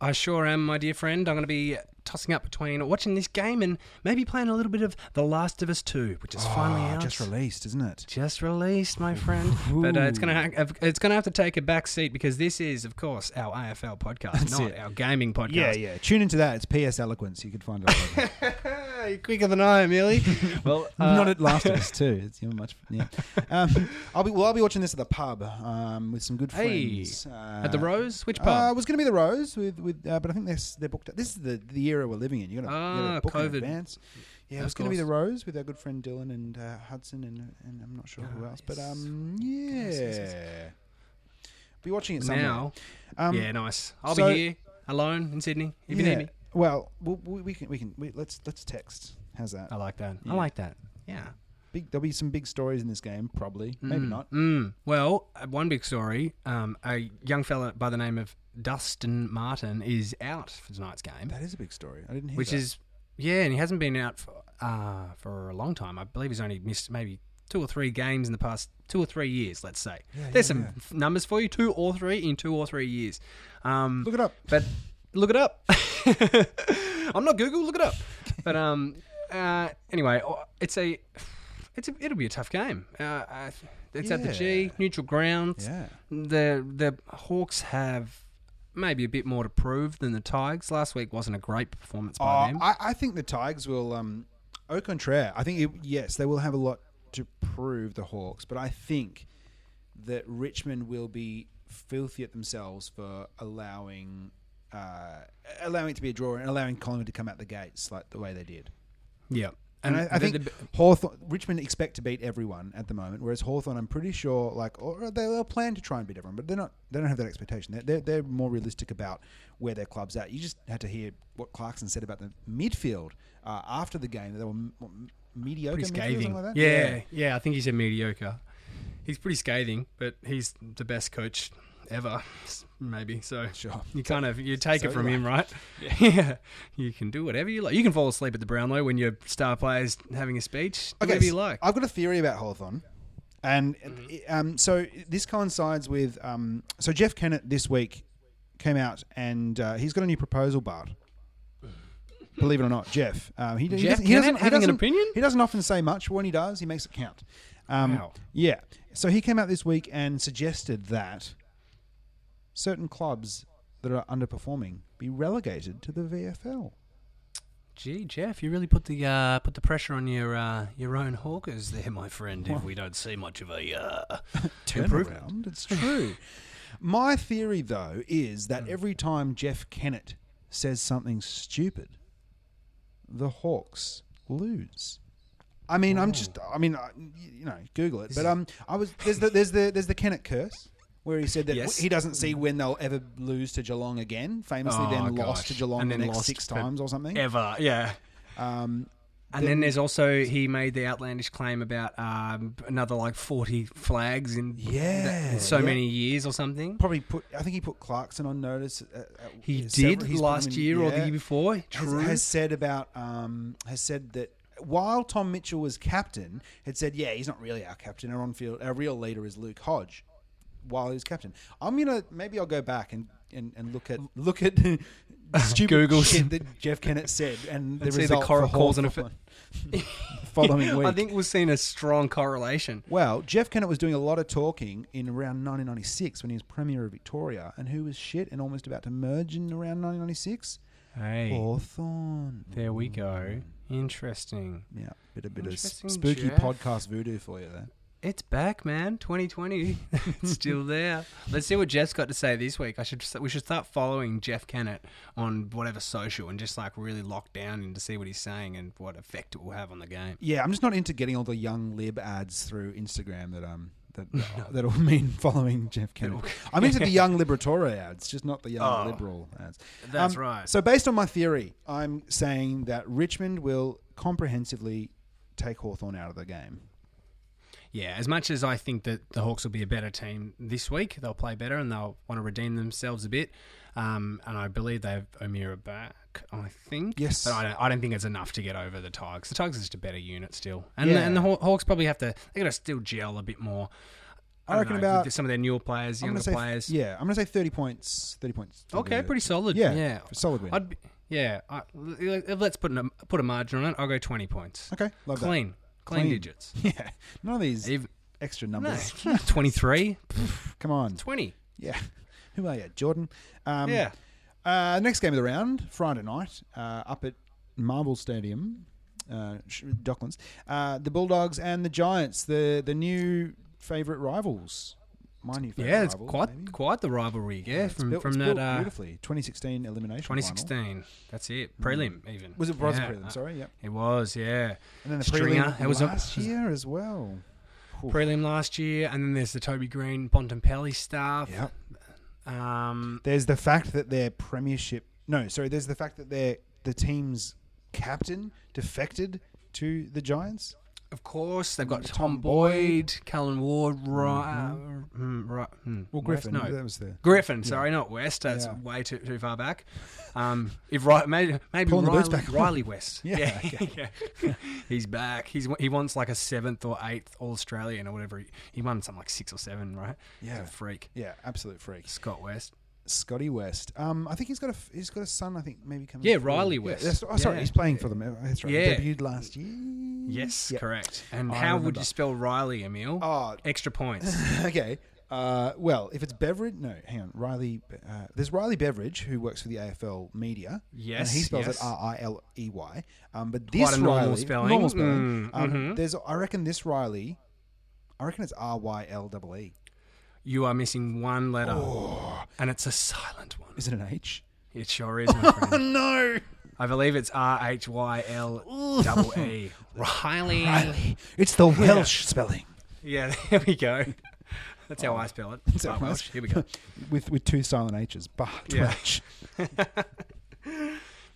I sure am, my dear friend. I'm going to be tossing up between watching this game and maybe playing a little bit of The Last of Us 2, which is finally Oh, out. Just released, isn't it? Just released, my friend. But uh, it's gonna ha- it's gonna have to take a back seat because this is, of course, our AFL podcast, That's not it. our gaming podcast. Yeah, yeah. Tune into that. It's PS Eloquence. You could find it. You're quicker than I am, Millie. well, uh, Not at Last of Us too. It's know, much. Yeah. Um, I'll be. Well, I'll be watching this at the pub um, with some good Hey, friends. Uh, at the Rose. Which Uh, pub? it was going to be the Rose with with, uh, but I think they're they're booked. This is the the era we're living in. You got to Ah, book in COVID. advance. Yeah, it Of was going to be the. Rose with our good friend Dylan and uh, Hudson and and I'm not sure who else, but um yeah, yes, yes. be watching it somewhere. now, um, yeah, nice. I'll so- be here alone in Sydney if you yeah, need me. Well, we, we, can we can we, let's let's text. How's that? I like that. Yeah. I like that. Yeah. Big, there'll be some big stories in this game, probably. Maybe Mm, not. Mm. Well, uh, one big story. Um, a young fella by the name of Dustin Martin is out for tonight's game, That is a big story. I didn't hear which that. is yeah, and he hasn't been out for uh, for a long time. I believe he's only missed maybe two or three games in the past two or three years. Let's say there's yeah, some f- numbers for you: two or three in two or three years. Um, Look it up. but look it up. I'm not Google. Look it up. But um, uh, anyway, oh, it's a, it's a, it'll be a tough game. Uh, it's at the G, neutral grounds. Yeah. The the Hawks have maybe a bit more to prove than the Tigers. Last week wasn't a great performance by Oh, them. I, I think the Tigers will. Um, au contraire, I think it, yes, they will have a lot to prove the Hawks, but I think that Richmond will be filthy at themselves for allowing uh, allowing it to be a draw and allowing Collingwood to come out the gates like the way they did. yeah, And, I, I the- think the- Hawthorn, Richmond expect to beat everyone at the moment, whereas Hawthorn, I'm pretty sure, like, or they- they'll plan to try and beat everyone, but they're not. They don't have that expectation. They're, they're, they're more realistic about where their club's at. You just had to hear what Clarkson said about the midfield uh, after the game. They were m- m- mediocre, pretty scathing. like that. yeah, yeah, I think he said mediocre. He's pretty scathing, but he's the best coach ever, maybe. So sure. you kind of you take so it from him, right? Yeah. you can do whatever you like. You can fall asleep at the Brownlow when your star player's having a speech. Do whatever you like. I've got a theory about Hawthorn. And Mm-hmm. um, so this coincides with. Um, so Jeff Kennett this week came out and uh, he's got a new proposal, Bart. Believe it or not, Jeff. Um, he, he doesn't- he doesn't- having an opinion? He doesn't often say much. When he does, he makes it count. Um, Wow. Yeah. So he came out this week and suggested that certain clubs that are underperforming be relegated to the VFL. Gee, Jeff, you really put the uh, put the pressure on your uh, your own Hawkers there, my friend. If we don't see much of a uh, turnaround. It's true. My theory, though, is Hmm. that every time Jeff Kennett says something stupid, the Hawks lose. I mean, I'm just. I mean, you know, Google it. But um, I was there's the there's the there's the Kennett curse. Where he said that Yes. he doesn't see when they'll ever lose to Geelong again. Famously, Oh, then lost gosh. to Geelong And the then next lost six for times or something. ever, yeah. Um, And then there's also he made the outlandish claim about um, another like 40 flags in, Yeah, in so yeah. many years or something. probably put. I think he put Clarkson on notice. Uh, uh, He several- did he's put last him in- year or the yeah. year before. has, True. has said about um, has said that while Tom Mitchell was captain, had said, yeah, he's not really our captain. Our on field, our real leader is Luke Hodge. While he was captain, I'm gonna maybe I'll go back and, and, and look at look at stupid Google shit that Jeff Kennett said and the see the cor- for and the following week. I think we've seen a strong correlation. Well, Jeff Kennett was doing a lot of talking in around 1996 when he was Premier of Victoria, and who was shit and almost about to merge in around 1996? Hey, Hawthorn. there we go. Interesting. Yeah, bit a bit of spooky Jeff. podcast voodoo for you there. It's back, man. 2020. it's still there. Let's see what Jeff's got to say this week. I should we should start following Jeff Kennett on whatever social and just like really lock down and to see what he's saying and what effect it will have on the game. Yeah, I'm just not into getting all the young lib ads through Instagram that um that that'll mean following Jeff Kennett. I'm into the young liberatore ads, just not the young Oh. liberal ads. That's Um, right. So based on my theory, I'm saying that Richmond will comprehensively take Hawthorn out of the game. Yeah, as much as I think that the Hawks will be a better team this week, they'll play better and they'll want to redeem themselves a bit. Um, and I believe they have O'Meara back, I think. Yes. But I don't, I don't think it's enough to get over the Tigers. The Tigers are just a better unit still. And, Yeah. the, and the Hawks probably have to, they got to still gel a bit more. I don't reckon know, about- some of their newer players, younger say players. yeah, I'm gonna say 30 points. 30 points. to Okay, pretty solid. Yeah, Yeah. solid win. I'd be, yeah. I, let's put a, put a margin on it. I'll go 20 points. okay, love Clean. Clean. Clean. digits. Yeah, none of these Even, extra no, numbers. 23, Come on, 20. yeah. Who are you, Jordan? Um, yeah. Uh, next game of the round, Friday night, uh, up at Marvel Stadium, uh, Docklands. Uh, the Bulldogs and the Giants, the the new favourite rivals. My new favourite Yeah, it's rivals, quite maybe. quite the rivalry. Yeah, It's from built- from that uh, beautifully. 2016 elimination. final. 2016. That's it. Prelim even. Was it was yeah. prelim? Sorry, yep. It was. Yeah. And then the Stringer, prelim it was a- last year as well. Oof. Prelim last year, and then there's the Toby Greene, Bontempelli stuff. Yep. Um, There's the fact that their premiership. No, sorry. There's the fact that their the team's captain defected to the Giants. Of course, they've got Tom Tom Boyd, Callan Ward, right, mm, right, mm, Well, West? Griffen. No, That was the Griffen. Sorry, not West. That's Yeah. way too too far back. Um, if right, maybe maybe Pulling the boots Riley. Riley West. Yeah, yeah. he's back. He's he wants like a seventh or eighth All Australian or whatever. He, he won something like six or seven, right? He's Yeah. a freak. yeah, absolute freak. Scott West. Scotty West. Um, I think he's got a f- he's got a son. I think maybe coming. Yeah, through. Riley West. that's- oh, sorry, Yeah. he's playing for them. That's right. He Yeah. debuted last year. Yes, Yeah. correct. And I how would you spell Riley, Emil? Oh, Extra points. okay. Uh, well, if it's Beveridge, no, hang on. Riley, uh, there's Riley Beveridge who works for the AFL Media. Yes, and he spells yes. it R I L E Y. Um, but this Quite a normal Riley, spelling. normal spelling. Mm, um, mhm. There's, I reckon this Riley, I reckon it's R Y L E E. you are missing one letter, Oh. and it's a silent one. Is it an H? It sure is, my friend. no. I believe it's R H Y L double E. Riley. Riley. It's the Welsh spelling. Yeah, there we go. That's how I spell it. That's how Welsh. Here we go. with with two silent H's. But Yeah.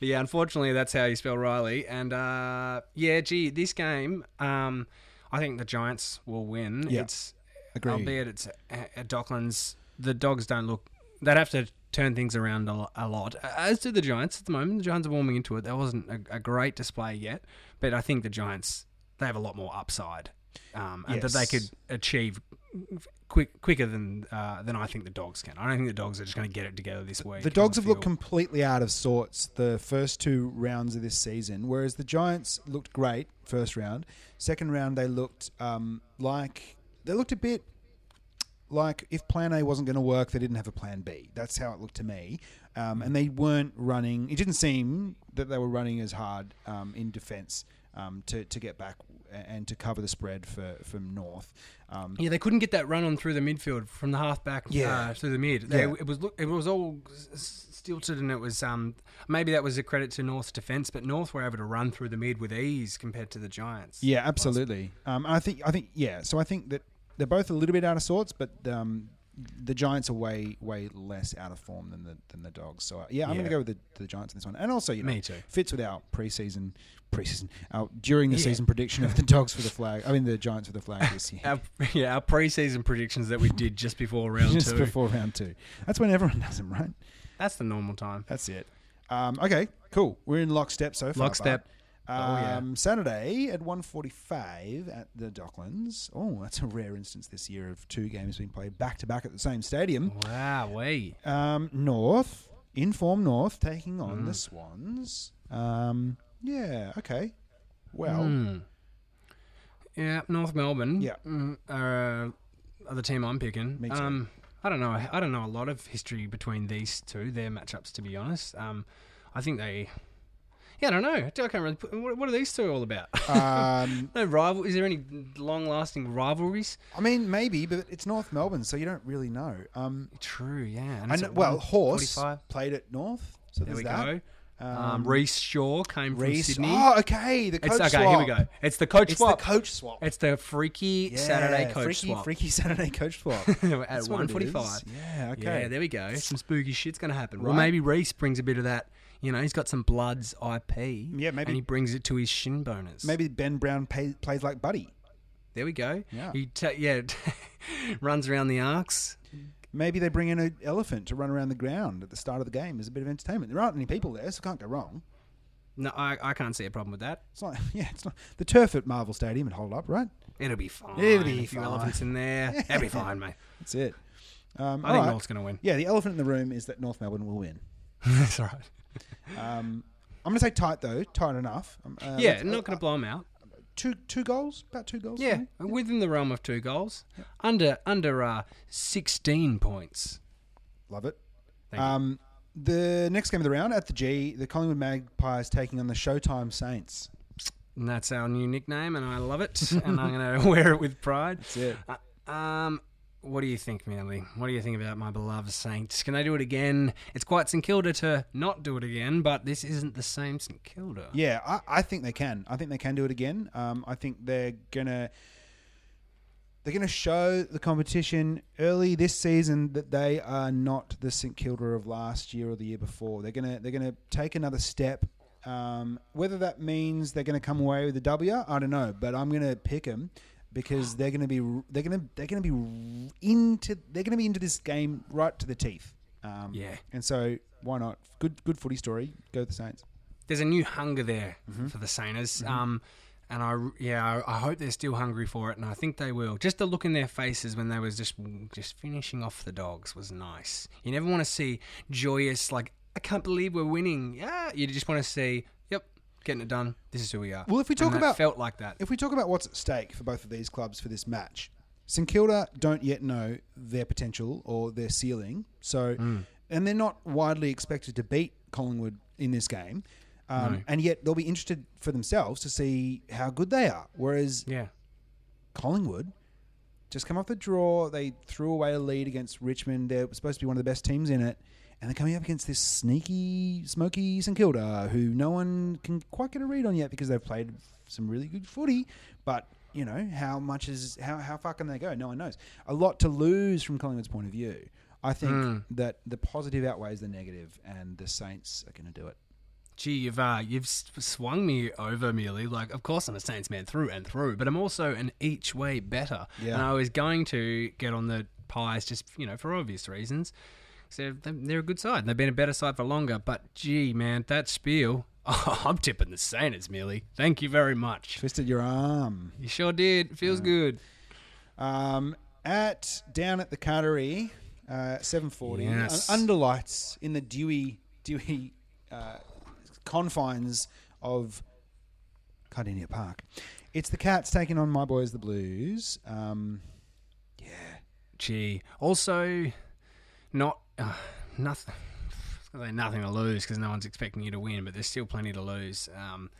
Yeah, unfortunately, that's how you spell Riley. And uh, yeah, gee, this game, um, I think the Giants will win. Yeah. It's Agree. albeit it's at Docklands. The Dogs don't look. They'd have to turn things around a, a lot. As do the Giants at the moment. The Giants are warming into it. That wasn't a, a great display yet, but I think the Giants they have a lot more upside, um, and that they could achieve quick quicker than uh, than I think the Dogs can. I don't think the Dogs are just going to get it together this week. The dogs have looked completely out of sorts the first two rounds of this season, whereas the Giants looked great first round. Second round, they looked um, like they looked a bit like if Plan A wasn't going to work, they didn't have a Plan B. That's how it looked to me, um, and they weren't running. It didn't seem that they were running as hard um, in defence um, to to get back and to cover the spread for from North. Um, Yeah, they couldn't get that run on through the midfield from the half back Yeah. uh, through the mid. They, Yeah. It was it was all stilted, and it was um maybe that was a credit to North's defence, but North were able to run through the mid with ease compared to the Giants. Yeah, absolutely. Um, I think I think yeah. So I think that they're both a little bit out of sorts, but um, the Giants are way way less out of form than the than the Dogs. So uh, yeah, I'm going to go with the, the Giants in this one. And also, you know, Me too. fits with our preseason preseason our during the Yeah. season prediction of the Dogs for the flag. I mean the Giants for the flag this year. Our, yeah, our preseason predictions that we did just before round Just two. before round two. That's when everyone does them, right? That's the normal time. That's it. Um, okay, cool. We're in lockstep so far. Lockstep. Bart. Oh, yeah. Um, Saturday at 1.45 at the Docklands. Oh, that's a rare instance this year of two games being played back to back at the same stadium. Wow, we. Um, North, inform North, taking on Mm. the Swans. Um, yeah, okay. Well, Hmm. Yeah, North Melbourne. Yeah. mm, are, uh, are the team I'm picking. Me too. Um, I don't know. I don't know a lot of history between these two, their matchups. To be honest, um, I think they. Yeah, I don't know. I can't really. Put, what, what are these two all about? um, no rival. Is there any long-lasting rivalries? I mean, maybe, but it's North Melbourne, so you don't really know. Um, True. Yeah. And know, well, Horse 1:45. played at North, so There there's we that. go. Um, Rhyce Shaw came from Sydney. Oh, okay. The coach it's okay. swap. Here we go. It's the coach It's swap. the coach swap. it's the freaky Yeah, Saturday coach freaky, swap Freaky Saturday coach swap. at one forty-five. Yeah, okay. Yeah, there we go. Some spooky shit's going to happen. Well, maybe Rhyce brings a bit of that. You know, he's got some Bloods IP. Yeah, maybe- And he brings it to his shin boners. Maybe Ben Brown pay, plays like Buddy. There we go. Yeah. He ta yeah runs around the arcs. Maybe they bring in an elephant to run around the ground at the start of the game as a bit of entertainment. There aren't any people there, so can't go wrong. No, I, I can't see a problem with that. It's not, yeah, it's not the turf at Marvel Stadium would hold up, right? It'll be fine. It'll be a few fine. elephants in there. It'll be fine, mate. That's it. Um, I think right. North's going to win. Yeah, the elephant in the room is that North Melbourne will win. That's all right. Um, I'm going to say tight though, tight enough. Um, uh, yeah, not going to blow them out. two two goals, about two goals. Yeah, maybe? within the realm of two goals, under under uh, sixteen points. love it. Thank you. Um, the next game of the round at the G, the Collingwood Magpies taking on the Showtime Saints. And that's our new nickname, and I love it, and I'm going to wear it with pride. That's it. Uh, um, what do you think, Manly? What do you think about my beloved Saints? Can they do it again? It's quite St Kilda to not do it again, but this isn't the same St Kilda. Yeah, I, I think they can. I think they can do it again. Um, I think they're gonna they're gonna show the competition early this season that they are not the St Kilda of last year or the year before. They're gonna they're gonna take another step. Um, whether that means they're gonna come away with a W, I don't know. But I'm gonna pick them because they're gonna be they're gonna they're gonna be into they're gonna be into this game right to the teeth. Um, Yeah. and so why not? Good good footy story. Go with the Saints. There's a new hunger there Mm-hmm. for the Saints. Um, and I, yeah, I, I hope they're still hungry for it, and I think they will. Just the look in their faces when they was just just finishing off the dogs was nice. You never want to see joyous like I can't believe we're winning. Yeah, you just want to see, getting it done. This is who we are. Well, if we talk about- felt like that. If we talk about what's at stake for both of these clubs for this match, St Kilda don't yet know their potential or their ceiling. So, Mm. and they're not widely expected to beat Collingwood in this game. Um, No. And yet they'll be interested for themselves to see how good they are. Whereas Yeah, Collingwood just come off the draw. They threw away a lead against Richmond. They're supposed to be one of the best teams in it. And they're coming up against this sneaky, smoky St Kilda, who no one can quite get a read on yet because they've played some really good footy. But, you know, how much is, how, how far can they go? No one knows. A lot to lose from Collingwood's point of view. I think Mm. that the positive outweighs the negative, and the Saints are going to do it. Gee, you've uh, you've swung me over merely. Like, of course, I'm a Saints man through and through, but I'm also an each way better. Yeah. And I was going to get on the Pies just you know for obvious reasons. So they're, a good side. They've been a better side for longer. But gee, man, that spiel. I'm tipping the Saints merely. Thank you very much. Twisted your arm. You sure did. Feels good. Um, at down at the Cattery, uh, seven forty. Yes. under lights in the dewy, dewy uh, confines of Kardinia Park. It's the Cats taking on my boys, the Blues. Um, yeah, Gee. Also, not uh, nothing. Say nothing to lose because no one's expecting you to win, but there's still plenty to lose. Um,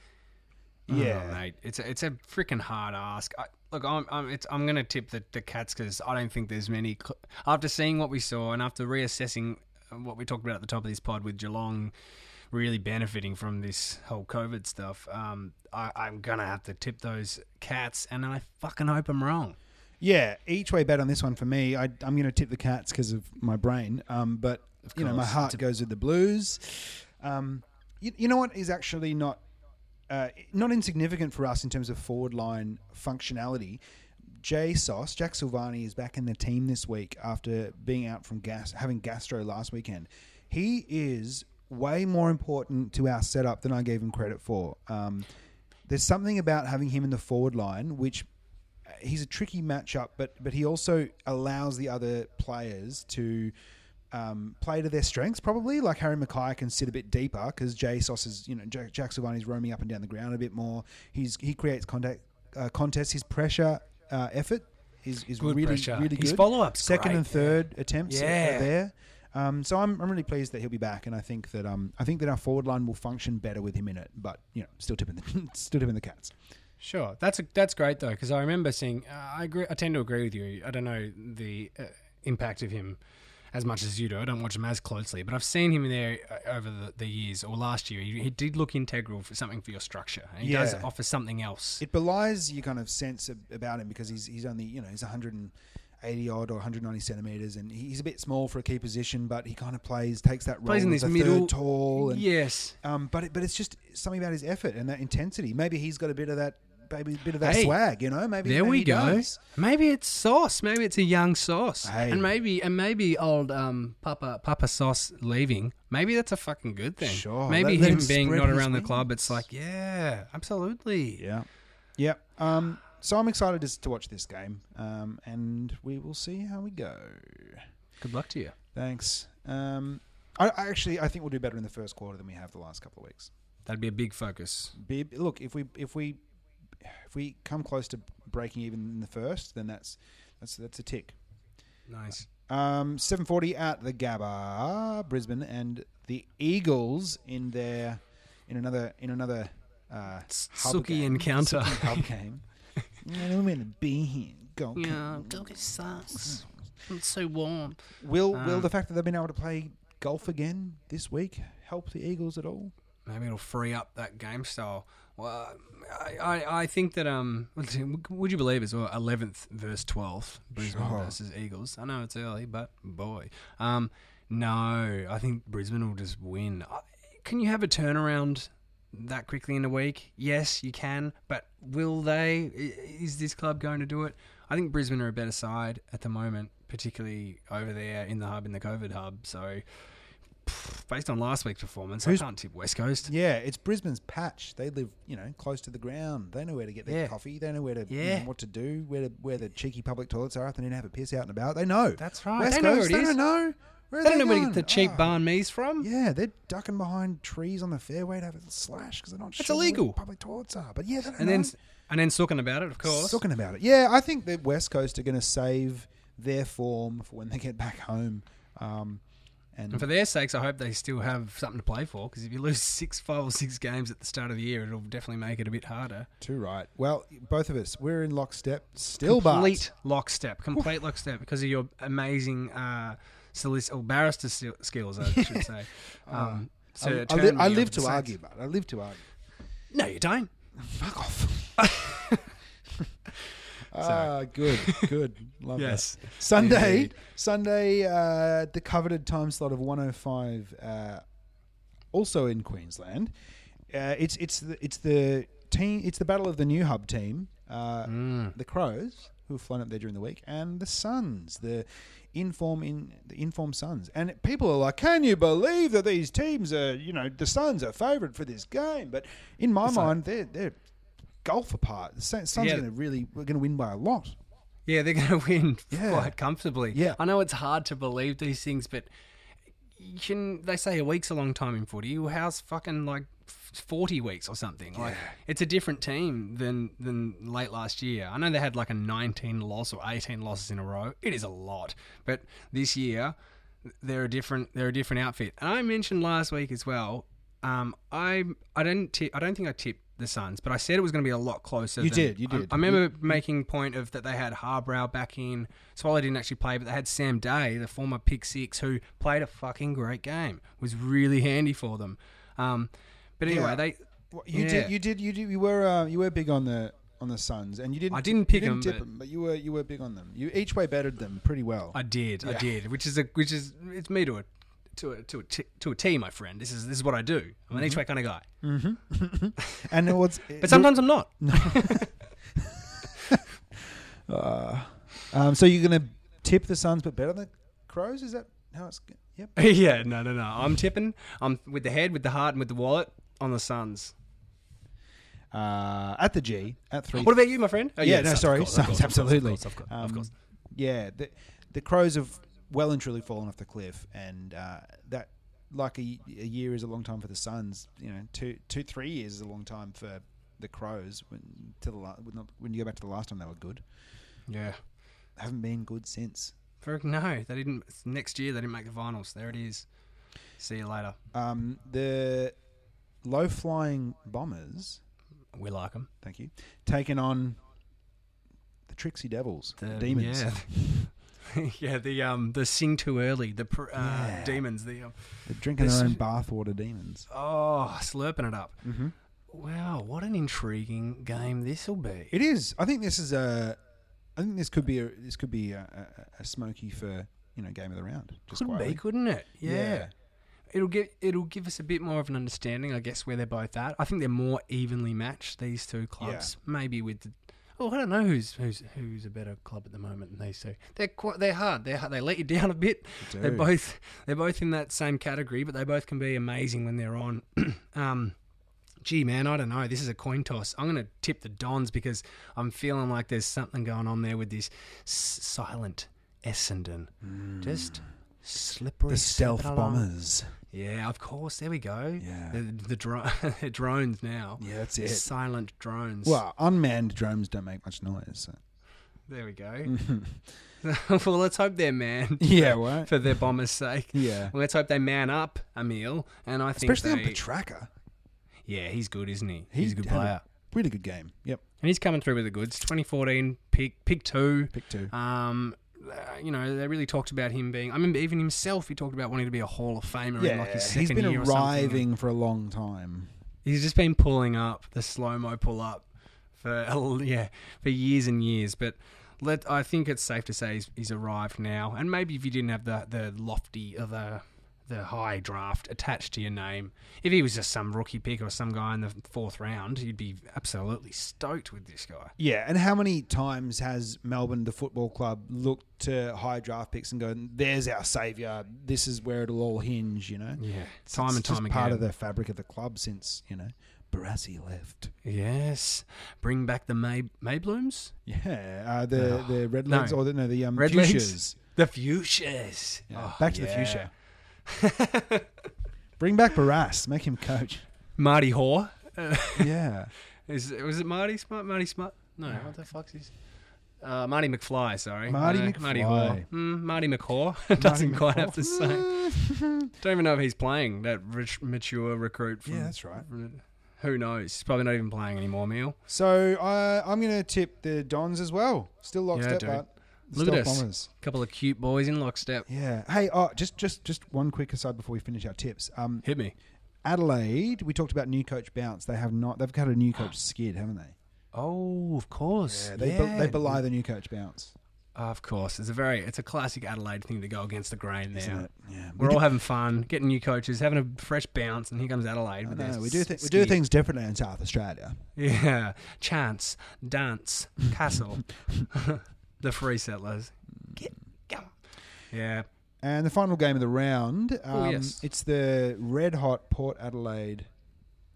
Yeah. oh, mate, it's a, it's a freaking hard ask. I, look, I'm I'm, it's, I'm going to tip the, the Cats because I don't think there's many. cl- After seeing what we saw and after reassessing what we talked about at the top of this pod with Geelong really benefiting from this whole COVID stuff, um, I, I'm gonna have to tip those Cats, and I fucking hope I'm wrong. Yeah, each way bet on this one for me. I, I'm going to tip the Cats because of my brain. Um, but you know, my heart goes with the Blues. Um, you, you know what is actually not uh, not insignificant for us in terms of forward line functionality. Jay Sauce, Jack Silvagni is back in the team this week after being out from gas, having gastro last weekend. He is way more important to our setup than I gave him credit for. Um, there's something about having him in the forward line which he's a tricky matchup, but but he also allows the other players to um, play to their strengths. Probably like Harry McKay can sit a bit deeper because Jay Sauce is you know Jack, Jack Silvagni's roaming up and down the ground a bit more. He's he creates contact uh, contests. His pressure uh, effort is is Good really pressure. really good. His follow-up's second great, and third attempts Yeah. are there. Um, so I'm, I'm really pleased that he'll be back, and I think that um, I think that our forward line will function better with him in it. But you know, still tipping the still tipping the cats. Sure, that's a, that's great though because I remember seeing. Uh, I agree. I tend to agree with you. I don't know the uh, impact of him as much as you do. I don't watch him as closely, but I've seen him there uh, over the, the years or last year. He, he did look integral for something for your structure. And he does offer something else. It belies your kind of sense of, about him because he's he's only you know he's 180 odd or 190 centimeters, and he's a bit small for a key position, but he kind of plays takes that role Plays in as this a middle- third tall, and yes, um, but it, but it's just something about his effort and that intensity. Maybe he's got a bit of that, maybe a bit of that Hey, swag, you know. Maybe there maybe we go. does. Maybe it's Sauce. Maybe it's a young Sauce. Hey. And maybe and maybe old um, Papa Papa Sauce leaving. Maybe that's a fucking good thing. Sure. Maybe Let- let him him being not around the club. It's like yeah, absolutely. Yeah, yeah. Um, so I'm excited to, to watch this game, um, and we will see how we go. Good luck to you. Thanks. Um, I, I actually I think we'll do better in the first quarter than we have the last couple of weeks. That'd be a big focus. Be, look, if we if we if we come close to breaking even in the first, then that's that's that's a tick. Nice. Um, 7:40 at the Gabba, Brisbane, and the Eagles in their in another in another uh, hub Suki game. encounter. Suki hub game. I don't want to be here. Go. Doggy sucks. It's so warm. Will will Um, the fact that they've been able to play golf again this week help the Eagles at all? Maybe it'll free up that game style. Well, I, I, I think that um, would you believe it's eleventh verse twelfth Brisbane Sure. versus Eagles? I know it's early, but boy, um, no, I think Brisbane will just win. Can you have a turnaround that quickly in a week? Yes, you can, but will they? Is this club going to do it? I think Brisbane are a better side at the moment, particularly over there in the hub, in the COVID hub. So, based on last week's performance, Who's- I can't tip West Coast. Yeah, it's Brisbane's patch. They live, you know, close to the ground. They know where to get their Yeah. coffee. They know where to, you Yeah. know, what to do, where to, where the cheeky public toilets are if they need to have a piss out and about. They know. That's right. West they know where Coast, it they is. don't know. Where are They don't know where to get the cheap Oh. banh mi's from. Yeah, they're ducking behind trees on the fairway to have a slash because they're not It's sure illegal. public toilets are. But yeah, they And know. then and then talking about it, of course. Talking about it. Yeah, I think the West Coast are going to save their form for when they get back home. Um, and And for their sakes, I hope they still have something to play for. Because if you lose six, five or six games at the start of the year, it'll definitely make it a bit harder. too right. Well, both of us, we're in lockstep. Still, but complete lockstep, complete lockstep, because of your amazing uh, solic- or barrister skills, I should say. Um, so I, I, li- I live to Saints. argue, but I live to argue. No, you don't. Fuck off. Ah, good, good. Love Yes. that. Sunday, Indeed. Sunday, uh, the coveted time slot of 105, uh, also in Queensland. Uh, it's it's the it's the team. It's the battle of the new hub team, uh, Mm. the Crows, who have flown up there during the week, and the Suns, the inform in the inform Suns. And people are like, "Can you believe that these teams are? You know, the Suns are favourite for this game." But in my It's like- mind, they're they're golf apart. The Suns Yeah. going to really we're going to win by a lot. Yeah, they're going to win Yeah. quite comfortably. Yeah. I know it's hard to believe these things, but you can. They say a week's a long time in footy. Well, how's fucking like forty weeks or something? Like it's a different team than than late last year. I know they had like a nineteen loss or eighteen losses in a row. It is a lot, but this year they're a different they're a different outfit. And I mentioned last week as well. Um, I I don't tip, I don't think I tipped the Suns, but I said it was going to be a lot closer. You than- did, you did. I, remember making point of that they had Harbrow back in. Swallow didn't actually play, but they had Sam Day, the former pick six, who played a fucking great game. Was really handy for them. Um, but anyway, Yeah. they Well, You Yeah. did, you did, you did, you were, uh, you were big on the on the Suns, and you didn't. I didn't you pick didn't 'em, tip but- 'em, but you were you were big on them. You each way bettered them pretty well. I did, I did, which is a which is it's me to a to a to a t- to a T, my friend. This is this is what I do. I'm an each way kind of guy, and it was, but sometimes I'm not. Uh, um, so you're gonna tip the Suns, but better the Crows? Is that how it's? Yep. yeah, no, no, no. I'm tipping. I'm with the head, with the heart, and with the wallet on the Suns. Uh, at the G at three. What about you, my friend? Oh, yeah, no, Suns, of sorry, course, Suns, course, of course, absolutely. Of course, of course, of Um, course. Yeah, the the Crows have well and truly fallen off the cliff, and uh, that like a, a year is a long time for the Suns. You know, two two three years is a long time for the Crows. When to the when when you go back to the last time they were good, Yeah. haven't been good since. For, no, they didn't. Next year they didn't make the finals. There it is. See you later. Um, the low flying bombers, We like them. thank you, taking on the Trixie Devils, the, demons. Yeah. yeah, the um the sing too early, the pr- uh, Yeah. demons, the um, They're drinking This- their own bathwater demons. oh slurping it up. Mm-hmm. Wow, what an intriguing game this will be. It is. I think this is a. I think this could be a. This could be a, a, a smoky for you know game of the round. Just Could be, quietly. couldn't it? Yeah. Yeah. It'll get it'll give us a bit more of an understanding, I guess, where they're both at. I think they're more evenly matched these two clubs. Maybe with the oh, I don't know who's who's who's a better club at the moment than these two. They're quite they're hard. They they let you down a bit. They They're both they're both in that same category, but they both can be amazing when they're on. um, gee, man, I don't know. This is a coin toss. I'm going to tip the Dons because I'm feeling like there's something going on there with this s- silent Essendon. Just slippery. The stealth bombers. along. Yeah, of course. There we go. Yeah. The, the dro- drones now. Yeah, that's it. Silent drones. Well, unmanned drones don't make much noise. So. There we go. well, let's hope they're manned. Yeah, right. For their bombers' sake. Yeah, Well, let's hope they man up, Emil. And I think especially on they, Petracca. Yeah, he's good, isn't he? He He's a good had a- player. Really good game. Yep, And he's coming through with the goods. 2014 pick, pick two. pick two. Um, Uh, you know, they really talked about him being. I remember even himself. He talked about wanting to be a Hall of Famer in like his second he's been year arriving for a long time. He's just been pulling up the slow mo pull up for yeah for years and years. But let I think it's safe to say he's, he's arrived now. And maybe if you didn't have the the lofty or the the high draft attached to your name, if he was just some rookie pick or some guy in the fourth round, you'd be absolutely stoked with this guy. Yeah, and how many times has Melbourne, the football club, looked to high draft picks and go, "There's our savior. This is where it'll all hinge." You know, Yeah, It's- time it's and time just part of the fabric of the club since you know Barassi left. Yes, bring back the May Mayblooms, Yeah, uh, the Oh, the red no. or the, no the um, Red legs? the Fuchsias. Yeah, Oh, back to yeah. the fuchsia. Bring back Barras, make him coach. Marty Hore. Yeah, Is was it Marty Smart? Marty Smart? No, what the fuck's his? Uh, Marty McFly, sorry. Marty No, Marty McFly. Hore. Mm, Marty McCaw. Doesn't quite have the same. same. Don't even know if he's playing that rich, mature recruit. From, Yeah, that's right. from- who knows? He's probably not even playing anymore, Meal. So uh, I'm going to tip the Dons as well. Still lockstep, dude. but the Look at Stealth us. Bombers. couple of cute boys in lockstep. Yeah. Hey, oh, just just just one quick aside before we finish our tips. Um, Hit me. Adelaide, we talked about new coach bounce. They have not. They've got a new coach skid, haven't they? Oh, of course. Yeah, they be- they belie the new coach bounce, Of course, it's a very, it's a classic Adelaide thing to go against the grain. There, isn't it? Yeah. we're we all having fun, getting new coaches, having a fresh bounce, and here comes Adelaide. I with know, we do th- we do things differently in South Australia. Yeah, chance, dance, castle, the free settlers. Get, go. Yeah, And the final game of the round, um, Oh, yes. it's the red hot Port Adelaide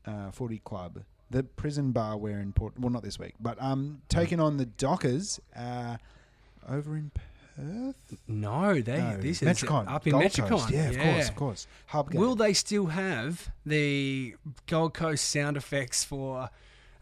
uh, Footy Club, the prison bar we're in Port. Well, not this week, but um, taking on the Dockers uh, over in Perth. no, they. No, this is up in Gold Metricon. Coast. Yeah, of course, of course. Hub game. Will they still have the Gold Coast sound effects for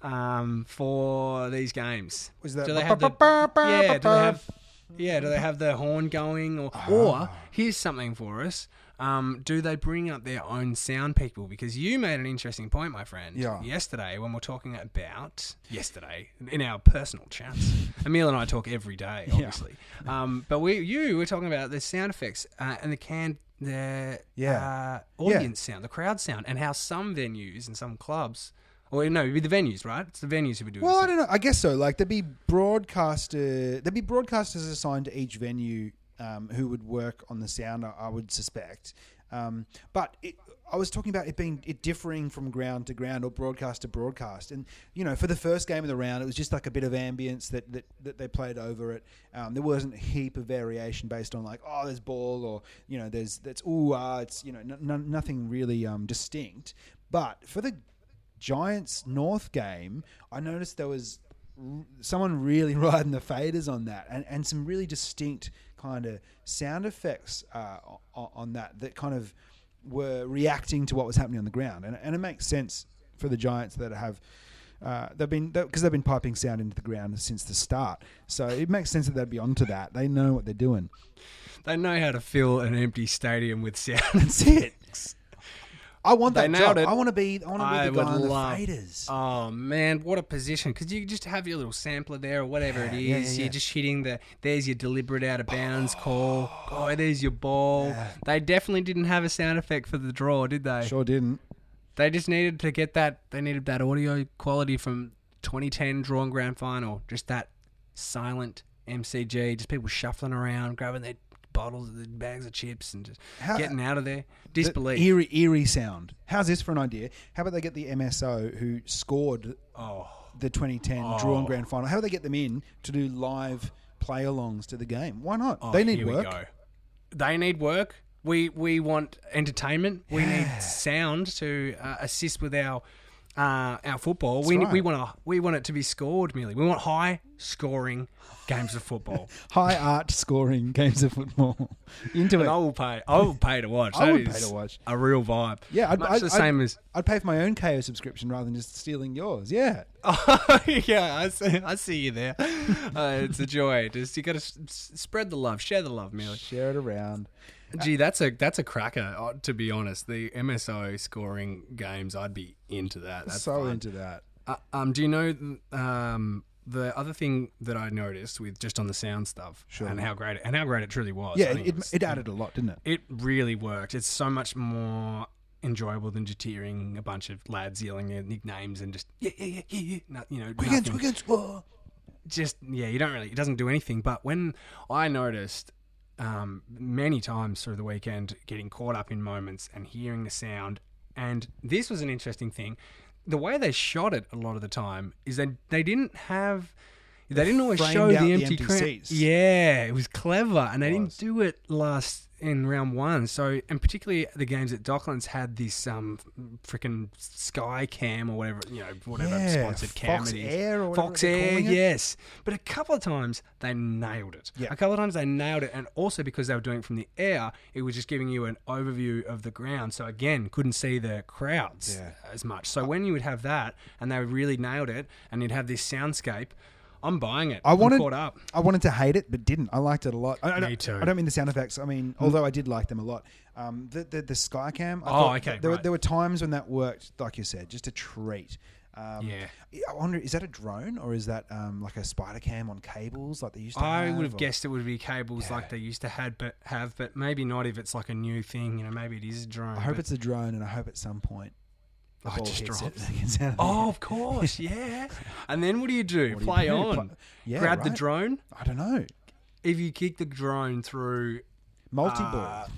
um, for these games? Was that do they have the yeah? Do they have yeah? Do they have the horn going or or Ah. here's something for us. Um, do they bring up their own sound people? Because you made an interesting point, my friend. Yeah. Yesterday, when we're talking about yesterday in our personal chats, Emil and I talk every day, obviously. Um, but we, you, were talking about the sound effects uh, and the can, the Yeah. uh, audience sound, the crowd sound, and how some venues and some clubs Or no, it'd be the venues, right? It's the venues who would do it. Well, I don't know. I guess so. Like there'd be broadcaster, there'd be broadcasters assigned to each venue um, who would work on the sound. I, I would suspect. Um, but it, I was talking about it being it differing from ground to ground or broadcast to broadcast. And you know, for the first game of the round, it was just like a bit of ambience that that, that they played over it. Um, there wasn't a heap of variation based on like oh, there's ball or you know, there's that's ooh ah, it's you know, n- n- nothing really um, distinct. But for the Giants North game, I noticed there was r- someone really riding the faders on that, and, and some really distinct kind of sound effects uh, on, on that that kind of were reacting to what was happening on the ground, and, and it makes sense for the Giants that have. Uh, they've been because they've been piping sound into the ground since the start, so it makes sense that they'd be onto that. They know what they're doing. They know how to fill an empty stadium with sound. That's it. I want that job. it. I want to be. I want to be the guy on the love- faders. Oh man, what a position! Because you just have your little sampler there or whatever it is. Yeah, yeah, yeah. You're just hitting the. There's your deliberate out of bounds call. Oh, there's your ball. They definitely didn't have a sound effect for the draw, did they? Sure didn't. They just needed to get that. They needed that audio quality from 2010 drawn grand final. Just that silent MCG. Just people shuffling around, grabbing their bottles, bags of chips, and just How- getting out of there. The Disbelief. Eerie, eerie sound. How's this for an idea? How about they get the MSO who scored oh. the 2010 drawn grand final? How about they get them in to do live play alongs to the game? Why not? Oh, they need here work. We go. They need work. We we want entertainment. We need sound to uh, assist with our uh, our football. we right. we want to we want it to be scored merely. We want high scoring games of football. High art scoring games of football. Into and it. I will pay. I will pay to watch. I That would pay to watch. A real vibe. Yeah, I'd, much I'd, the I'd- same as. I'd pay for my own Kayo subscription rather than just stealing yours. Yeah. Oh, yeah, I see. I see you there. Uh, it's a joy. Just you got to s- spread the love, share the love, merely. Share it around. Gee, that's a that's a cracker. uh, To be honest, the MSO scoring games, I'd be into that. That's so fun. into that. Uh, um, do you know um, the other thing that I noticed with just on the sound stuff Sure. and how great it, and how great it truly was? Yeah, it, it, was- it added a lot, didn't it? it really worked. It's so much more enjoyable than just hearing a bunch of lads yelling their nicknames and just yeah yeah yeah yeah, yeah. No, you know, Quick against, nothing quick against. Oh. just yeah, you don't really. It doesn't do anything. But when I noticed um, many times through the weekend, getting caught up in moments and hearing the sound, and this was an interesting thing. The way they shot it a lot of the time is that they didn't have. They didn't always show the the empty, seats. Yeah, it was clever, and they was. didn't do it last in round one. So, and particularly the games at Docklands had this um freaking Sky Cam or whatever you know whatever Yeah, sponsored cam Fox it is. Air or Fox Air, yes. But a couple of times they nailed it. Yeah. A couple of times they nailed it, and also because they were doing it from the air, it was just giving you an overview of the ground. So again, couldn't see the crowds Yeah. as much. So when you would have that, and they really nailed it, and you'd have this soundscape, I'm buying it. I wanted, I'm caught up. I wanted to hate it, but didn't. I liked it a lot. I, I Me don't, too. I don't mean the sound effects. I mean, although I did like them a lot. Um, the the, the Skycam. I Oh, thought okay, There, were, right. there were times when that worked, like you said, just a treat. Um, Yeah. I wonder, is that a drone or is that um, like a spider cam on cables like they used to I would have or- guessed it would be cables like they used to had, but have, but maybe not if it's like a new thing. You know, maybe it is a drone. I hope but- it's a drone, and I hope at some point Oh, it ball just it. and it gets out of Oh, of course, yeah. And then what do you do? What do you Play do? on. Yeah, Grab the drone. I don't know. If you kick the drone through, Multi uh, ball.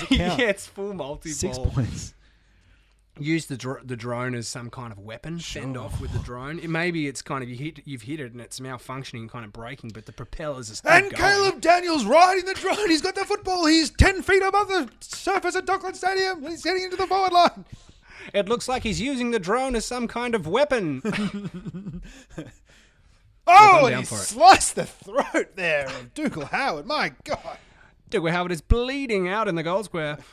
yeah, it's full multi ball. Six points. Use the dr- the drone as some kind of weapon. Fend off with the drone. It, maybe it's kind of you hit you've hit it and it's malfunctioning, kind of breaking, but the propellers are still And going. Caleb Daniels riding the drone. He's got the football. He's 10 feet above the surface at Dockland Stadium. He's getting into the forward line. It looks like he's using the drone as some kind of weapon. Oh, and he sliced the throat there of Dougal Howard. My God. Dougal Howard is bleeding out in the goal square.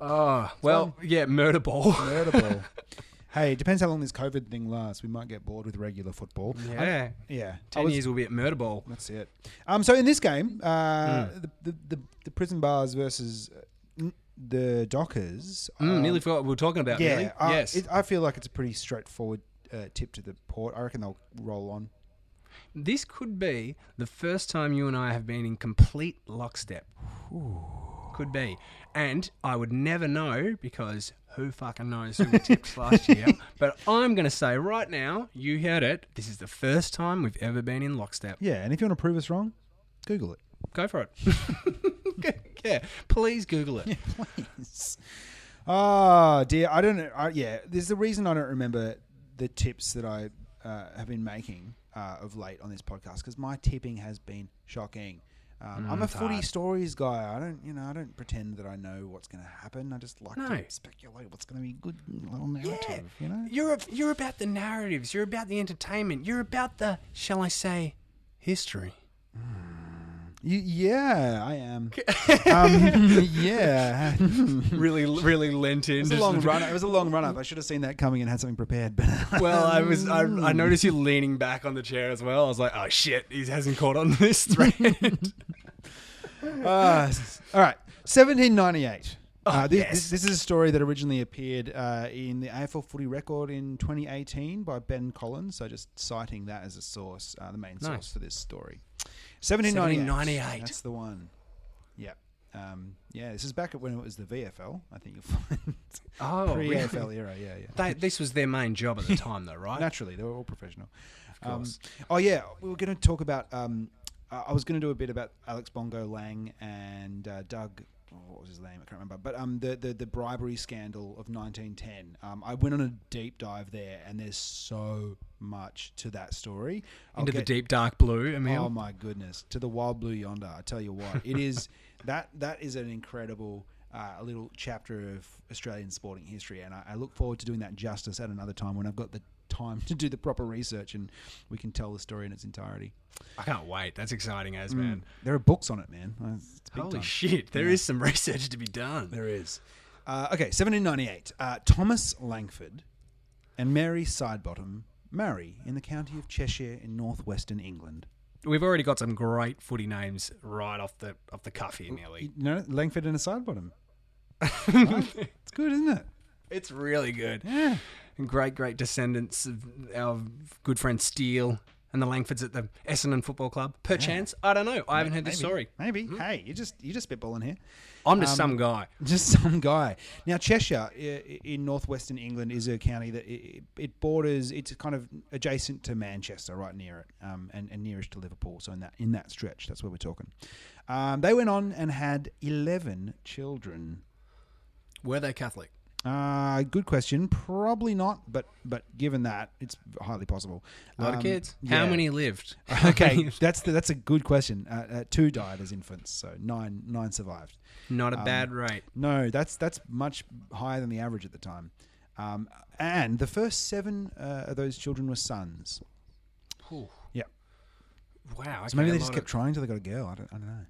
Oh well, yeah, murder ball. Murder ball. hey, it depends how long this COVID thing lasts. We might get bored with regular football. Yeah, Yeah. Ten was- years will be at murder ball. That's it. Um, so in this game, uh, Hmm. the, the, the the prison bars versus uh, n- the Dockers. Mm, um, nearly forgot what we were talking about. Yeah, nearly. I, yes. it, I feel like it's a pretty straightforward uh, tip to the port. I reckon they'll roll on. This could be the first time you and I have been in complete lockstep. Could be. And I would never know because who fucking knows who we tipped last year. But I'm going to say right now, you heard it. This is the first time we've ever been in lockstep. Yeah, and if you want to prove us wrong, Google it. Go for it. yeah, please Google it. Please. Oh dear, I don't know. I, yeah, there's the reason I don't remember the tips that I uh, have been making uh, of late on this podcast because my tipping has been shocking. Um, I'm a it's footy hard. stories guy. I don't, you know, I don't pretend that I know what's going to happen. I just like No. to speculate what's going to be good little narrative. You know, You're you're about the narratives. You're about the entertainment. You're about the, shall I say, history. You, yeah, I am. um, yeah, Really, really lent in. was a long run. It was a long run up. I should have seen that coming and had something prepared. But Well, I was. I, I noticed you leaning back on the chair as well. I was like, oh shit, he hasn't caught on this thread. Uh, all right, 1798. uh, this, yes. this, this is a story that originally appeared uh, in the AFL Footy Record in 2018 by Ben Collins. So just citing that as a source, uh, the main source for this story. 1798. 1798. That's the one. Yeah. Um, yeah, this is back at when it was the VFL. I think you'll find oh, pre really? Era. Yeah, yeah. They, this was their main job at the time, though, right? Naturally, they were all professional. Of course. Um, oh yeah, we were going to talk about. Um, I was going to do a bit about Alex Bongo Lang and uh, Doug. Oh, What was his name? I can't remember. But um, the, the the bribery scandal of 1910. Um, I went on a deep dive there, and there's so much to that story. I'll Into the deep dark blue, Emil. Oh my goodness! To the wild blue yonder. I tell you what, it is that that is an incredible uh, little chapter of Australian sporting history, and I, I look forward to doing that justice at another time when I've got the time to do the proper research and we can tell the story in its entirety. I can't wait. That's exciting as man. There are books on it, man. It's Holy time. shit! There is some research to be done. There is. Uh, okay, 1798. Uh, Thomas Langford and Mary Sidebottom marry in the county of Cheshire in northwestern England. We've already got some great footy names right off the off the cuff here, nearly. You know, Langford and a Sidebottom. Right? It's good, isn't it? It's really good. Yeah. And great, great descendants of our good friend Steele and the Langfords at the Essendon Football Club. Perchance, I don't know. I haven't heard Maybe, this story. Maybe. Hey, you just you just spitballing here. I'm just Um, some guy. Just some guy. Now Cheshire in northwestern England is a county that it, it borders. It's kind of adjacent to Manchester, right near it, um, and, and nearest to Liverpool. So in that in that stretch, that's where we're talking. Um, they went on and had eleven children. Were they Catholic? Uh, good question. Probably not, but but given that, it's highly possible. A lot Um, of kids. How yeah. many lived? okay, that's the, that's a good question. Uh, uh, two died as infants, so nine nine survived. Not a Um, bad rate. No, that's that's much higher than the average at the time. Um, and the first seven uh, of those children were sons. Yeah. Wow. So maybe they just kept of- trying till they got a girl. I don't, I don't know.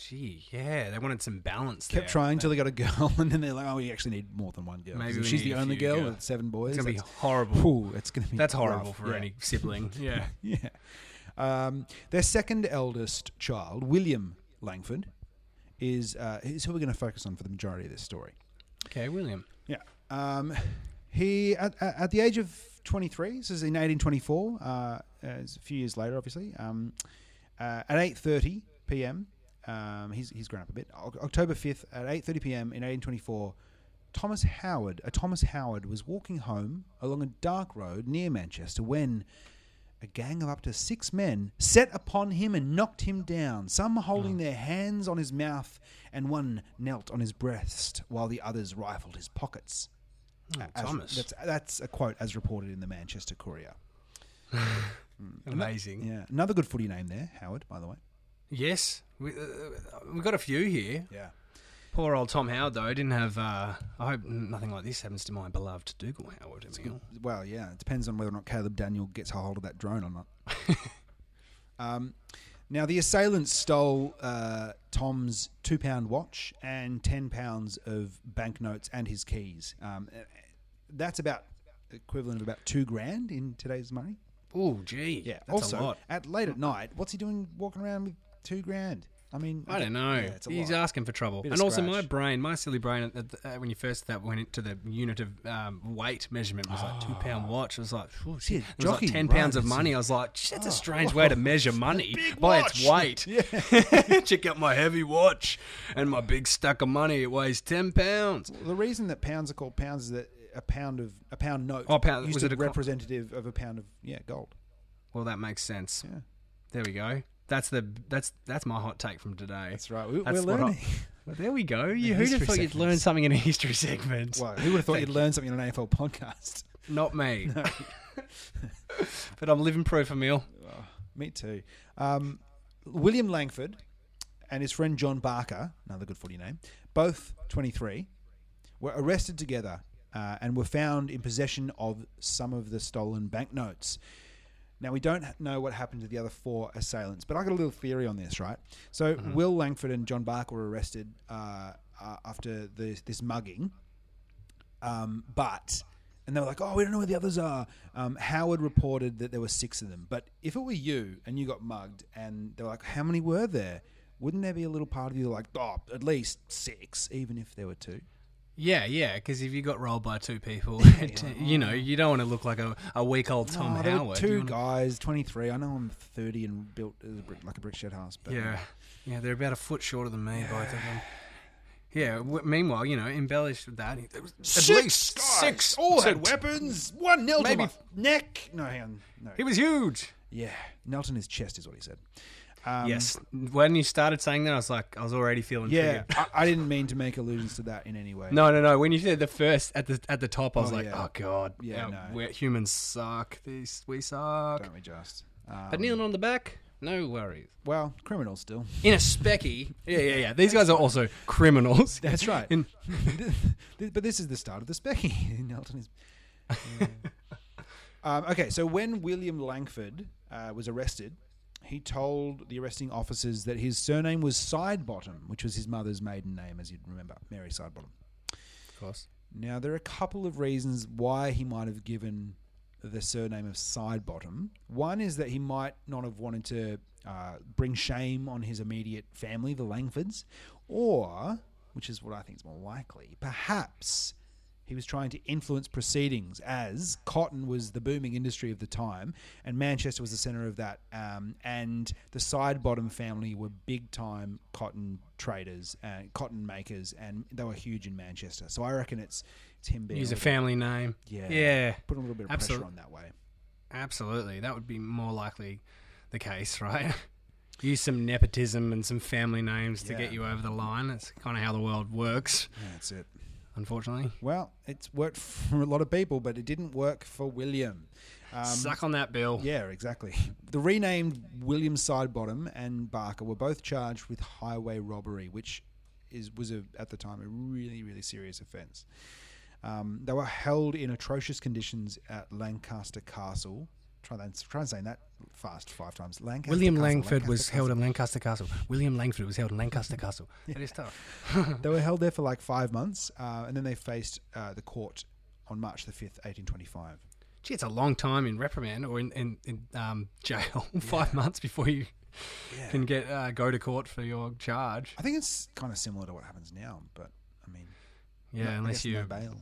Gee, yeah, they wanted some balance. Kept there. trying till they got a girl, and then they're like, "Oh, we actually need more than one girl. Maybe we she's the only girl with seven boys. It's gonna be that's- horrible. Ooh, it's gonna be. That's rough. horrible for Yeah. any sibling. Yeah. Yeah. Um, their second eldest child, William Langford, is uh, is who we're going to focus on for the majority of this story. Okay, William. Yeah. Um, he at, at at the age of 23. This is in 1824. Uh, a few years later, obviously. Um, uh, at 8:30 p.m. Um, he's he's grown up a bit. Oc- October 5th at 8:30 p.m. in 1824. Thomas Howard, a Thomas Howard, was walking home along a dark road near Manchester when a gang of up to six men set upon him and knocked him down, some holding oh. their hands on his mouth, and one knelt on his breast, while the others rifled his pockets. Oh, As- Thomas. That's, that's a quote as reported in the Manchester Courier. Hmm. Amazing. Yeah, another good footy name there, Howard. By the way. Yes, we, uh, we've got a few here. Yeah. Poor old Tom Howard, though, didn't have. Uh, I hope nothing like this happens to my beloved Dougal Howard. Emil. Well, yeah, it depends on whether or not Caleb Daniel gets a hold of that drone or not. um, now, the assailants stole uh, Tom's two pound watch and 10 pounds of banknotes and his keys. Um, uh, that's about equivalent of about two grand in today's money. Oh, gee. Yeah. That's also, a lot. at late at night, what's he doing walking around with two grand? I mean, I don't know. Yeah, He's lot. asking for trouble. Bit And also, my brain, my silly brain, at the, uh, when you first that went into the unit of um, weight measurement was like two pound watch. I was like, oh, shit. it was like ten right, pounds of money. I was like, shit, that's a Oh. strange way to measure money by its weight. Check out my heavy watch and my big stack of money. It weighs ten pounds. The reason that pounds are called pounds is that a pound of a pound note Oh, pound- used was to it a co- representative of a pound of yeah gold. Well, that makes sense. Yeah, There we go. That's the that's that's my hot take from today. that's right. We, we're learning. Well, there we go. You who'd have thought you'd segments. learn something in a history segment? well, who would have thought you'd learn something in an AFL podcast? Not me. but I'm living proof, Emil. Oh, me too. Um, William Langford and his friend John Barker, another good footy name, both 23, were arrested together uh, and were found in possession of some of the stolen banknotes. Now, we don't know what happened to the other four assailants, but I got a little theory on this, right? So, Will Langford and John Barker were arrested uh, uh, after this, this mugging, um, but and they were like, "Oh, we don't know where the others are." Um, Howard reported that there were six of them, but if it were you and you got mugged, and they were like, "How many were there?" Wouldn't there be a little part of you like, "Oh, at least six, even if there were two? Yeah, yeah, because if you got rolled by two people, it- you know, you don't want to look like a, a week old Tom No, there were Howard. You two wanna- guys, twenty three. I know I'm thirty and built as a brick, like a brick shed house, but Yeah, um, yeah, they're about a foot shorter than me, both of them. Yeah. W- meanwhile, you know, embellished with that, there was at Six least guys, six. all had weapons. One nailed Maybe- to my neck. No, hang on, no. He was huge. Yeah, knelt in his chest is what he said. Um, yes. When you started saying that, I was like, I was already feeling Yeah. I, I didn't mean to make allusions to that in any way. No, no, no. When you said the first at the at the top, I was Oh, like, yeah. oh god, Yeah, no. we're, humans suck. These we suck. don't we just? Um, But kneeling on the back, no worries. well, criminals still. In a specky, yeah, yeah, yeah. These guys are also criminals. That's right. In, but this is the start of the specky. Nelton is. Yeah. um, okay, so when William Langford uh, was arrested, he told the arresting officers that his surname was Sidebottom, which was his mother's maiden name, as you'd remember, Mary Sidebottom. of course. Now, there are a couple of reasons why he might have given the surname of Sidebottom. One is that he might not have wanted to uh, bring shame on his immediate family, the Langfords, or, which is what I think is more likely, perhaps he was trying to influence proceedings as cotton was the booming industry of the time and Manchester was the centre of that. Um, and the Sidebottom family were big time cotton traders and cotton makers, and they were huge in Manchester. So I reckon it's, it's him being Use a family name. Yeah. Yeah, Put a little bit of Absolute- pressure on that way. absolutely. That would be more likely the case, right? Use some nepotism and some family names to get you over the line. That's kind of how the world works, Yeah, that's it. Unfortunately. Well, it's worked for a lot of people, but it didn't work for William. Um, Suck on that, Bill. Yeah, exactly. The renamed William Sidebottom and Barker were both charged with highway robbery, which is was a, at the time a really really serious offence. Um, they were held in atrocious conditions at Lancaster Castle. Try that. Try and say that fast five times. Lancaster William Castle, Langford was Lancaster held in Lancaster Castle. William Langford was held in Lancaster Castle. That is tough. They were held there for like five months, uh, and then they faced uh, the court on March the fifth, eighteen twenty-five. Gee, it's a long time in reprimand or in, in, in um, jail. Five months before you can get uh, go to court for your charge. I think it's kind of similar to what happens now, but I mean, Yeah, no- unless you no bail.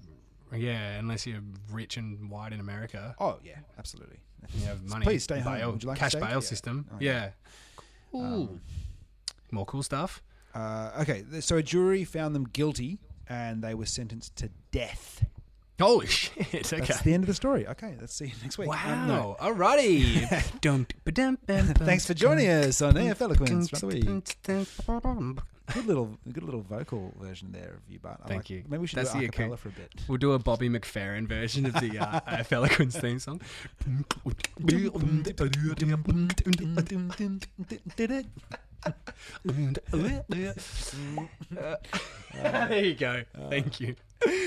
yeah, unless you're rich and white in America. Oh yeah, absolutely. You have money. Please stay home. bail- Would you like cash bail Yeah. system. Oh, yeah. Cool. Um, More cool stuff. Uh, okay, so a jury found them guilty, and they were sentenced to death. Holy shit! Okay. That's the end of the story. Okay, let's see you next week. Um, no. Wow. Alrighty. Dum, ba-dum, bum, bum, Thanks for joining us on AFL Eloquence for the week. We'll Good little, good little vocal version there of you, Bart. I Thank like- you. Maybe we should That's do a cappella for a bit. We'll do a Bobby McFerrin version of the uh, AF Eloquence theme song. there you go. Thank you.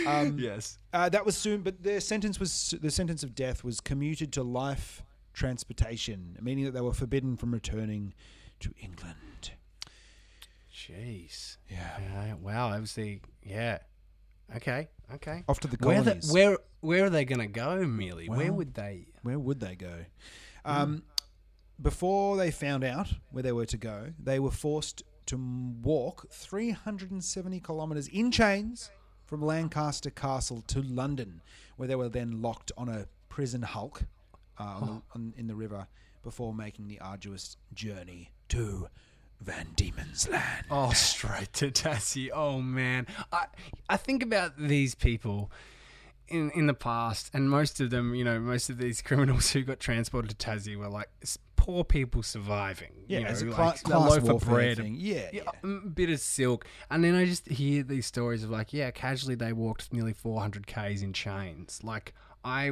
Um, yes. Uh, that was soon, but their sentence was the sentence of death was commuted to life transportation, meaning that they were forbidden from returning to England. Jeez. Yeah, Yeah, wow. Obviously, yeah. Okay. Okay. off to the Where the, where where are they going to go, Mealy? where would they? Where would they go? Um, Before they found out where they were to go, they were forced to walk 370 kilometres in chains from Lancaster Castle to London, where they were then locked on a prison hulk uh, on the, on, in the river before making the arduous journey to Van Diemen's Land. Oh, straight to Tassie. Oh man, I I think about these people in in the past, and most of them, you know, most of these criminals who got transported to Tassie were like poor people surviving. Yeah, you know, as a like cla- a loaf of bread. thing. Yeah, Yeah, yeah. a bit of silk, and then I just hear these stories of like, yeah, casually they walked nearly 400 k's in chains. Like I,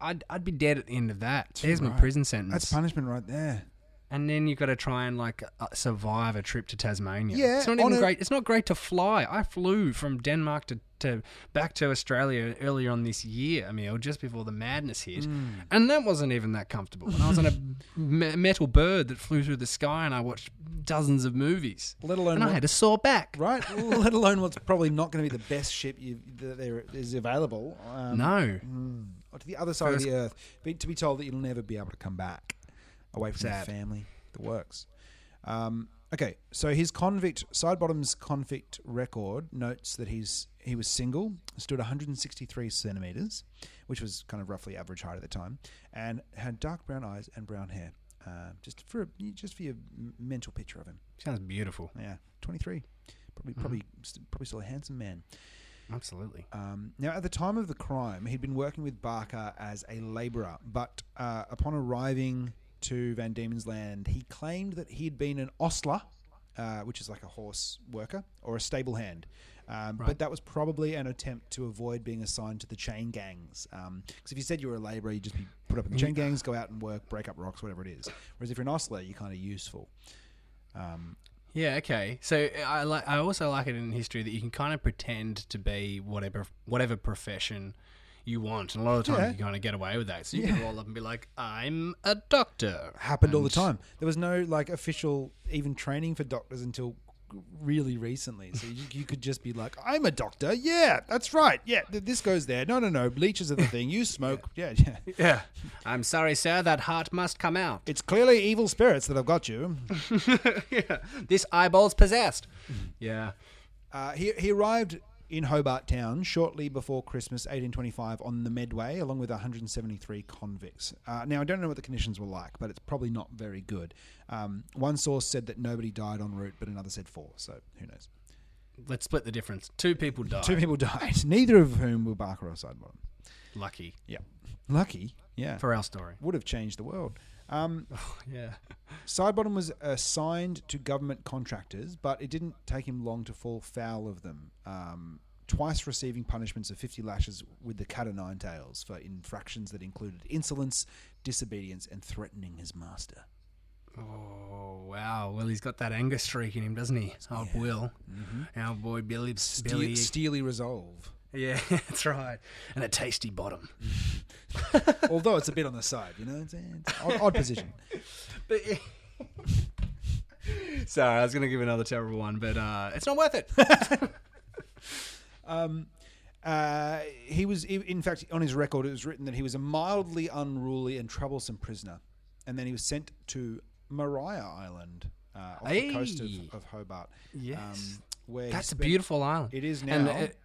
I'd, I'd be dead at the end of that. There's my prison sentence. That's punishment right there. And then you've got to try and like uh, survive a trip to Tasmania. Yeah, it's not even a- great. It's not great to fly. I flew from Denmark to, to back to Australia earlier on this year, Emil, just before the madness hit, Hmm. and that wasn't even that comfortable. And I was on a me- metal bird that flew through the sky, and I watched dozens of movies, Let alone and I had a sore back. right? Let alone what's probably not going to be the best ship you, that there is available. Um, No, mm, or to the other side First- of the earth, be, to be told that you'll never be able to come back away from Sad. your family, the works. Um, okay, so his convict Sidebottom's convict record notes that he's he was single, stood 163 centimeters, which was kind of roughly average height at the time, and had dark brown eyes and brown hair. Uh, just for a, just for your mental picture of him. sounds beautiful. Yeah, 23. Probably, probably, st- probably still a handsome man. Absolutely. Um, now, at the time of the crime, he'd been working with Barker as a labourer, but uh, upon arriving to Van Diemen's Land, he claimed that he had been an ostler, uh, which is like a horse worker, or a stable hand. Um, Right. But that was probably an attempt to avoid being assigned to the chain gangs. Because if you said you were a labourer, you'd just be put up in the chain gangs, go out and work, break up rocks, whatever it is. Whereas if you're an ostler, you're kind of useful. Um, Yeah, okay. So I like. I also like it in history that you can kind of pretend to be whatever whatever profession you want, and a lot of the time Yeah. you kind of get away with that. So you Yeah. can roll up and be like, "I'm a doctor." happened all the And- time. There was no like official even training for doctors until really recently. So you, you could just be like, "I'm a doctor. Yeah, that's right. Yeah, th- this goes there. No, no, no. Leeches are the thing. You smoke. Yeah, yeah. Yeah. I'm sorry, sir. That heart must come out. It's clearly evil spirits that have got you." yeah. This eyeball's possessed. Yeah. Uh, he, he arrived in Hobart Town shortly before Christmas 1825 on the Medway, along with 173 convicts. Uh, now, I don't know what the conditions were like, but it's probably not very good. Um, one source said that nobody died en route, but another said four, so who knows. Let's split the difference. Two people died. Two people died, neither of whom were Barker or Sidebottom. Lucky Yeah. Lucky, yeah. for our story. Would have changed the world. Um, Yeah. Sidebottom was assigned to government contractors, but it didn't take him long to fall foul of them. Um, twice receiving punishments of 50 lashes with the cat o' nine tails for infractions that included insolence, disobedience, and threatening his master. Oh wow! Well, he's got that anger streak in him, doesn't he? Old Will, our boy Billy. Billy. Steely resolve. Yeah, that's right. And a tasty bottom. Although it's a bit on the side, you know, it's, it's an odd, odd position. But yeah. sorry, I was going to give another terrible one, but uh, it's not worth it. Um, uh, he was, in fact, on his record, it was written that he was a mildly unruly and troublesome prisoner, and then he was sent to Maria Island uh, off the coast of, of Hobart. Yes. where he That's a spent- beautiful island. It is And now. it-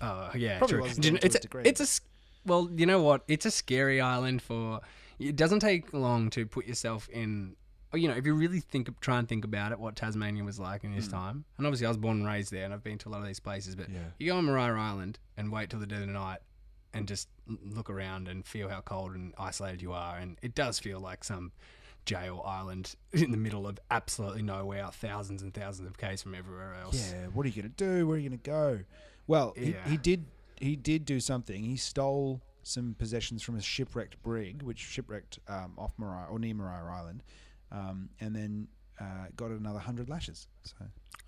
oh yeah, Probably true. was you know, it's a, it's a well, you know what? It's a scary island for. It doesn't take long to put yourself in. Oh, you know, if you really think, try and think about it, what Tasmania was like in his hmm. time, and obviously I was born and raised there, and I've been to a lot of these places. But Yeah. you go on Maria Island and wait till the dead of the night, and just look around and feel how cold and isolated you are, and it does feel like some jail island in the middle of absolutely nowhere, thousands and thousands of k's from everywhere else. yeah, what are you going to do? Where are you going to go? Well, he, Yeah. he did. He did do something. He stole some possessions from a shipwrecked brig, which shipwrecked um, off Maria or near Maria Island, um, and then uh, got another hundred lashes. So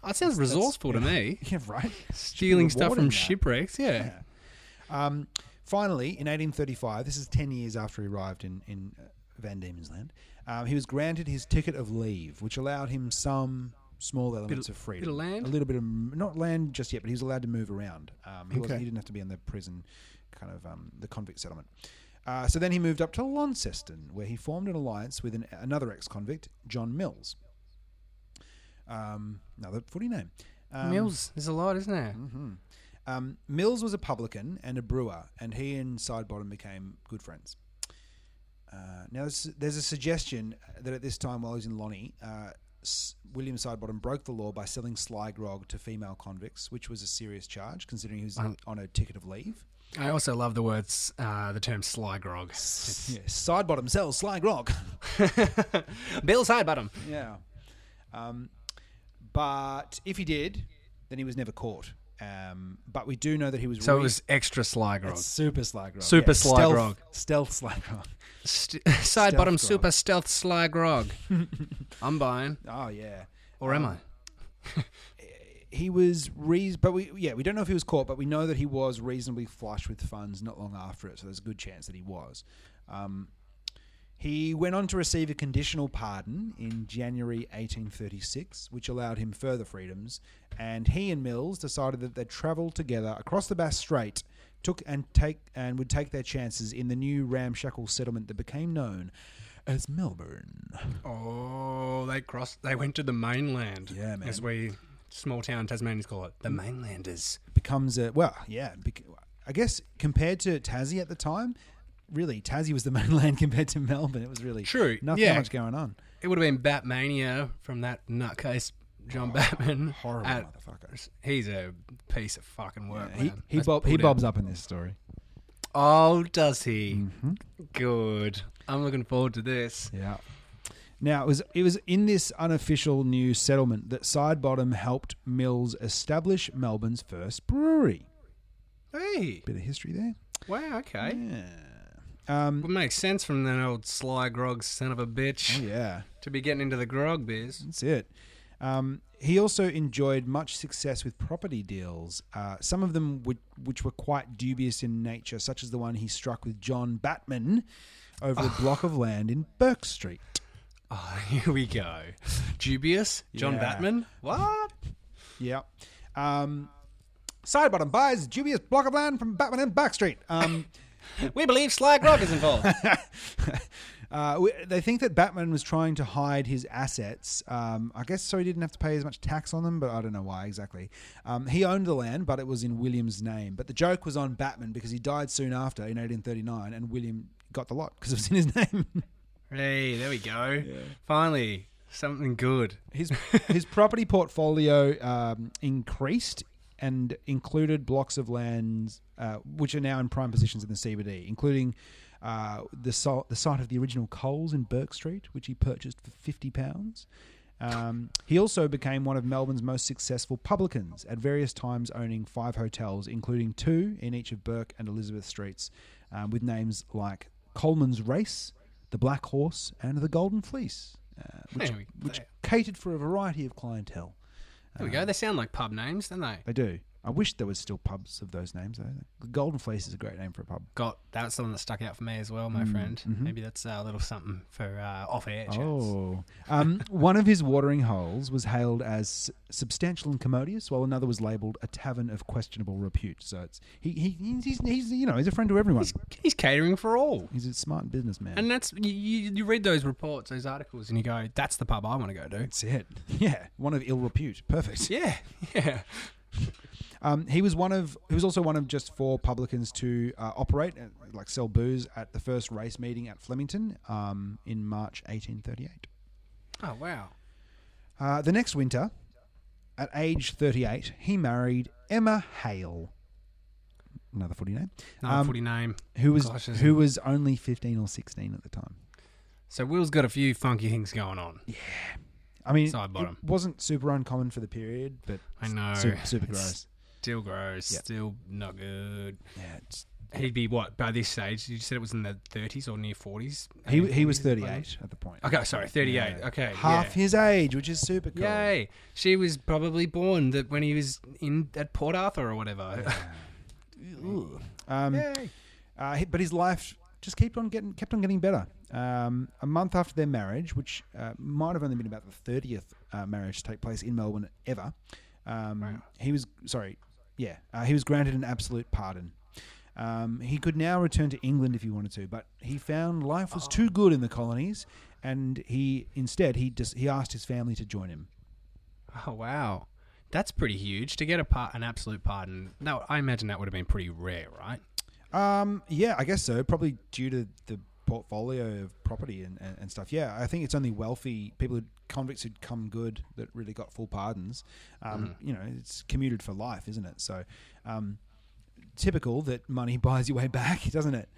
it sounds resourceful to yeah. me. yeah, right. Stealing stuff from that. shipwrecks, yeah. Yeah. Um, finally, in 1835, this is 10 years after he arrived in, in uh, Van Diemen's Land, um, he was granted his ticket of leave, which allowed him some small elements of freedom. bit of land? A little bit of, not land just yet, but he was allowed to move around. Um, he, Okay. he didn't have to be in the prison, kind of um, the convict settlement. Uh, so then he moved up to Launceston, where he formed an alliance with an, another ex convict, John Mills. Um, another footy name. Um, Mills. There's a lot, isn't there? mhm. Um, Mills was a publican and a brewer, and he and Sidebottom became good friends. Uh, now, there's, there's a suggestion that at this time, while he was in Lonnie, uh, William Sidebottom broke the law by selling sly grog to female convicts, which was a serious charge considering he was Um, on a ticket of leave. I also love the words, uh, the term sly grog. It's- Yeah, Sidebottom sells sly grog. Bill Sidebottom. Yeah. Um, but if he did, then he was never caught. Um, but we do know that he was. So it was extra sly grog. It's super sly grog. Super sly stealth, grog. Stealth sly grog. St- Sidebottom grog. super stealth sly grog. I'm buying. Oh yeah. Or am Um, I? He was re- but we yeah we don't know if he was caught, but we know that he was reasonably flush with funds not long after it. So there's a good chance that he was. Um, he went on to receive a conditional pardon in January 1836, which allowed him further freedoms. And he and Mills decided that they'd travel together across the Bass Strait, took and take and would take their chances in the new ramshackle settlement that became known as Melbourne. Oh, they crossed. They went to the mainland. Yeah, man. As we small town Tasmanians call it, the mainlanders. becomes a well, yeah. bec- I guess compared to Tassie at the time, really Tassie was the mainland compared to Melbourne. It was really True, Nothing yeah. much going on. It would have been Batmania from that nutcase John Batman. Horrible at- motherfucker. He's a piece of fucking work. Yeah, he he, bob, he bobs up in this story. Oh, does he? Mm-hmm. Good. I'm looking forward to this. Yeah. Now it was it was in this unofficial new settlement that Sidebottom helped Mills establish Melbourne's first brewery. Hey. Bit of history there. Wow. Okay. Yeah. Um, Would make sense from that old sly grog son of a bitch oh yeah. to be getting into the grog biz. That's it. Um, he also enjoyed much success with property deals, uh, some of them which, which were quite dubious in nature, such as the one he struck with John Batman over a block of land in Bourke Street. Oh, here we go. Dubious. John Yeah. Batman. What? Yeah. Um, Sidebottom buys dubious block of land from Batman in Bourke Street. Um, We believe sly grog is involved. uh, we, they think that Batman was trying to hide his assets. Um, I guess so he didn't have to pay as much tax on them, but I don't know why exactly. Um, he owned the land, but it was in William's name. But the joke was on Batman because he died soon after in 1839, and William got the lot because it was in his name. hey, there we go. Finally, something good. his his property portfolio um, increased and included blocks of lands uh, which are now in prime positions in the CBD, including uh, the so- the site of the original Coles in Bourke Street, which he purchased for fifty pounds. Um, he also became one of Melbourne's most successful publicans, at various times owning five hotels, including two in each of Burke and Elizabeth Streets, um, with names like Coleman's Race, the Black Horse, and the Golden Fleece, uh, which, which catered for a variety of clientele. There we go. Uh, they sound like pub names, don't they? They do. I wish there was still pubs of those names. Though. Golden Fleece is a great name for a pub. Got that's the one that stuck out for me as well, my Mm, friend. mhm. Maybe that's a little something for uh, off air. chats. Oh, um, one of his watering holes was hailed as substantial and commodious, while another was labelled a tavern of questionable repute. So it's he, he he's, he's you know he's a friend to everyone. He's, he's catering for all. He's a smart businessman. And that's you, you read those reports, those articles, and you go, "That's the pub I want to go to." that's it. Yeah, one of ill repute. Perfect. Yeah, yeah. Um, he was one of. He was also one of just four publicans to uh, operate, uh, like sell booze, at the first race meeting at Flemington um, in March 1838. Oh wow. Uh, the next winter, at age 38, he married Emma Hale. Another footy name. Another Um, footy name. Who was Gosh, who it? was only 15 or 16 at the time. So Will's got a few funky things going on. Yeah. I mean, Side bottom. it wasn't super uncommon for the period, but I know. super, super gross. Still gross. Yeah. Still not good. Yeah, He'd be what by this stage? You said it was in the 30s or near 40s. he he was 40s, 38 at the point. Okay, sorry, 38. Yeah. Okay, half yeah. his age, which is super cool. Yay! She was probably born that when he was in at Port Arthur or whatever. Ooh. Um, Yay! Uh, but his life just kept on getting kept on getting better. Um, a month after their marriage, which uh, might have only been about the thirtieth uh, marriage to take place in Melbourne ever, um, Wow. he was sorry, yeah, uh, he was granted an absolute pardon. Um, he could now return to England if he wanted to, but he found life was too good in the colonies, and he instead he just he asked his family to join him. Oh wow, that's pretty huge to get a par- an absolute pardon. No, I imagine that would have been pretty rare, right? Um, yeah, I guess so. Probably due to the portfolio of property and, and, and stuff. Yeah, I think it's only wealthy people, who, convicts who'd come good that really got full pardons. Um, You know, it's commuted for life, isn't it? So, um, typical that money buys your way back, doesn't it?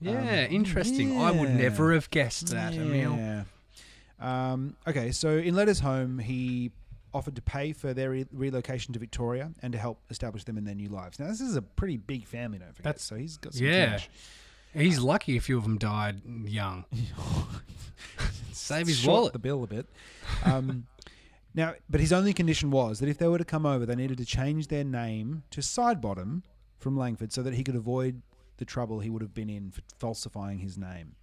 Yeah, Um, interesting. I would never have guessed that, Emil. Yeah. Um, okay, so in letters home, he offered to pay for their re- relocation to Victoria and to help establish them in their new lives. Now, this is a pretty big family, don't forget. That's- so he's got some Yeah. cash. He's lucky a few of them died young. Save his Short wallet. the bill a bit. Um, now, but his only condition was that if they were to come over, they needed to change their name to Sidebottom from Langford so that he could avoid the trouble he would have been in for falsifying his name.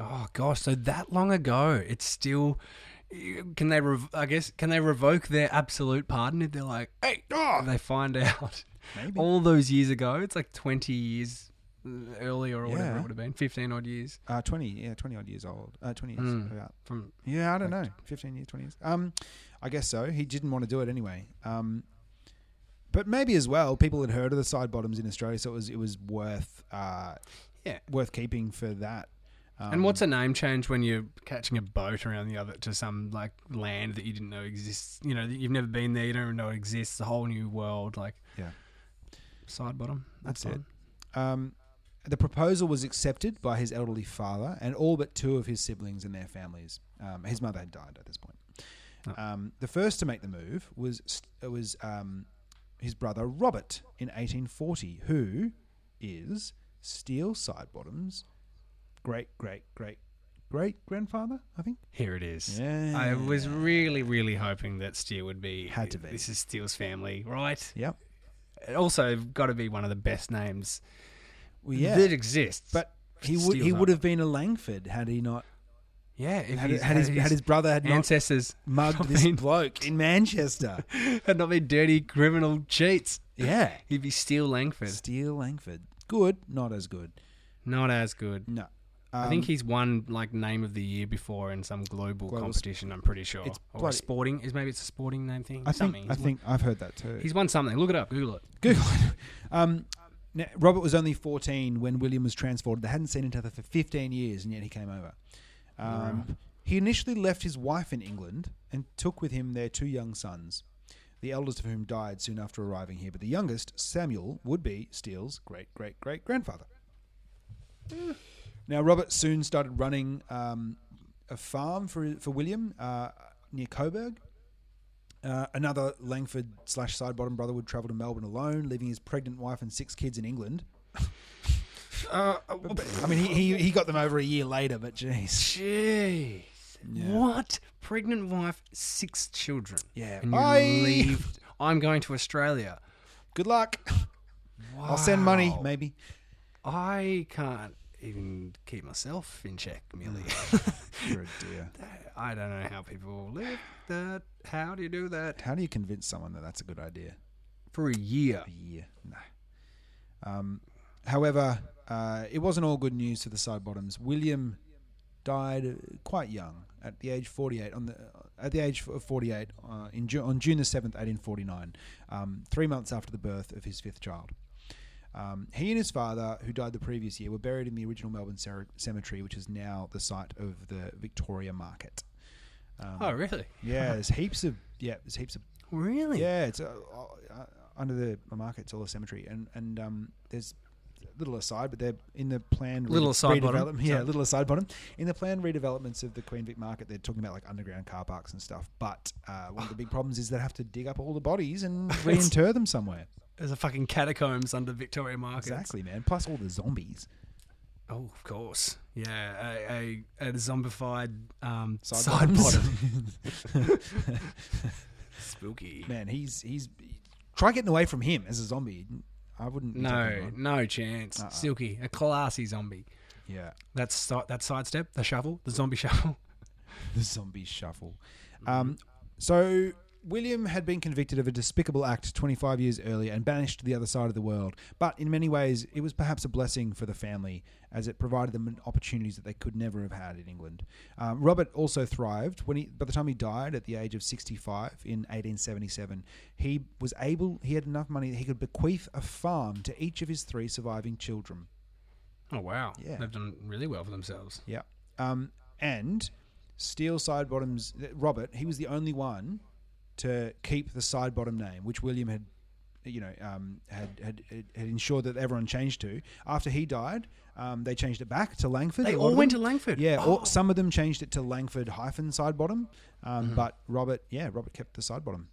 Oh gosh, so that long ago, it's still. Can they? Rev- I guess can they revoke their absolute pardon if they're like, hey, oh, they find out Maybe. all those years ago? It's like twenty years earlier or whatever Yeah. it would have been, fifteen odd years Uh, 20, yeah, 20 odd years old. Uh, 20 years. Mm. about. from. Yeah, I don't know. 15 years, 20 years. Um, I guess so. He didn't want to do it anyway. Um, but maybe as well, people had heard of the Sidebottoms in Australia, so it was it was worth uh, Yeah. worth keeping for that. Um, And what's a name change when you're catching a boat around the other to some like land that you didn't know exists? You know, that you've never been there, you don't even know it exists. A whole new world, like Yeah. side bottom. That's, That's it. Um, the proposal was accepted by his elderly father and all but two of his siblings and their families. Um, his mother had died at this point. Oh. Um, the first to make the move was it was um, his brother Robert in 1840, who is Steele Sidebottom's great great great great grandfather, I think. Here it is. Yeah, I was really, really hoping that Steele would be. Had to be. This is Steele's family, right? Yep. It also got to be one of the best names Well, yeah, that exists. but he would he would have been a Langford had he not yeah, if had, he's- had, his, had his brother had not ancestors mugged not this been- bloke in Manchester. had not been dirty criminal cheats, Yeah. he'd be Steele Langford. Steele Langford. Good, not as good. Not as good. No. I think Um, he's won like name of the year before in some global, Global competition. I'm pretty sure. It's or bloody- sporting is maybe it's a sporting name thing. I something. think I He's think I've heard that too. he's won something. Look it up. Google it. Google it. Um, now, Robert was only 14 when William was transported. They hadn't seen each other for 15 years, and yet he came over. Um, he initially left his wife in England and took with him their two young sons, the eldest of whom died soon after arriving here, but the youngest, Samuel, would be Steele's great great great grandfather. Now, Robert soon started running um, a farm for for William uh, near Coburg. Uh, another Langford slash Sidebottom brother would travel to Melbourne alone, leaving his pregnant wife and six kids in England. Uh, I mean, he, he, he got them over a year later, but jeez. Jeez. Yeah. What? Pregnant wife, six children. Yeah. And you Bye. leave. I'm going to Australia. Good luck. I'll send money, maybe. I can't even keep myself in check, Millie. You're a dear. I don't know how people live that. How do you do that? How do you convince someone that that's a good idea? For a year. A year. No. Um, however, uh, it wasn't all good news for the Sidebottoms. William died uh, quite young, at the age 48. On the at the age of 48, uh, in Ju- on June the 7th, 1849, um, three months after the birth of his fifth child. Um, he and his father, who died the previous year, were buried in the original Melbourne cer- cemetery, which is now the site of the Victoria Market. Um, Oh, really? yeah, there's heaps of yeah, there's heaps of Really? yeah, it's uh, uh, under the market. It's all a cemetery, and and um, there's a little aside, but they're in the planned Little aside bottom. Yeah, Sorry. little aside bottom. In the planned redevelopments of the Queen Vic Market, they're talking about like underground car parks and stuff. But uh, one of the big problems is they have to dig up all the bodies and reinter them somewhere. There's a fucking catacombs under Victoria Market. Exactly, man. Plus all the zombies. Oh, of course. Yeah, a, a, a zombified um, Side side, bottom. Spooky. man, he's he's try getting away from him as a zombie. I wouldn't. No, no chance. Uh-uh. Silky, a classy zombie. Yeah, That's that sidestep, the shovel, the zombie shovel. the zombie shuffle. Um, so William had been convicted of a despicable act 25 years earlier and banished to the other side of the world. But in many ways, it was perhaps a blessing for the family as it provided them opportunities that they could never have had in England. Um, Robert also thrived when he, by the time he died at the age of 65 in 1877, he was able, he had enough money that he could bequeath a farm to each of his three surviving children. Oh wow. Yeah. They've done really well for themselves. Yeah. Um, and Steele Sidebottom's, Robert, he was the only one to keep the Sidebottom name, which William had, you know, um, had, had had ensured that everyone changed to. After he died, um, they changed it back to Langford. They all went to Langford. Yeah, Oh. or some of them changed it to Langford hyphen Sidebottom, um, Mm-hmm. but Robert, yeah, Robert kept the Sidebottom.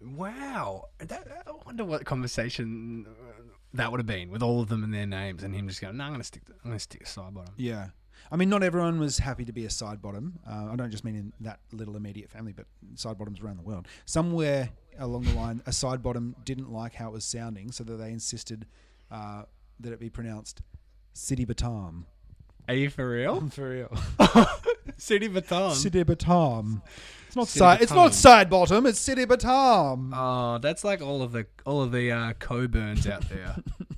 Wow. That, I wonder what conversation uh, that would have been with all of them and their names, and him just going, "No, I'm going to stick. To, I'm going to stick to Sidebottom." Yeah. I mean, not everyone was happy to be a Sidebottom. Uh, I don't just mean in that little immediate family, but Sidebottoms around the world. Somewhere along the line, a Sidebottom didn't like how it was sounding, so that they insisted uh, that it be pronounced City Batam. Are you for real? I'm For real. City Batam. City Batam. It's not City side. It's not Sidebottom. It's City Batam. Oh, that's like all of the all of the uh, Coburns out there.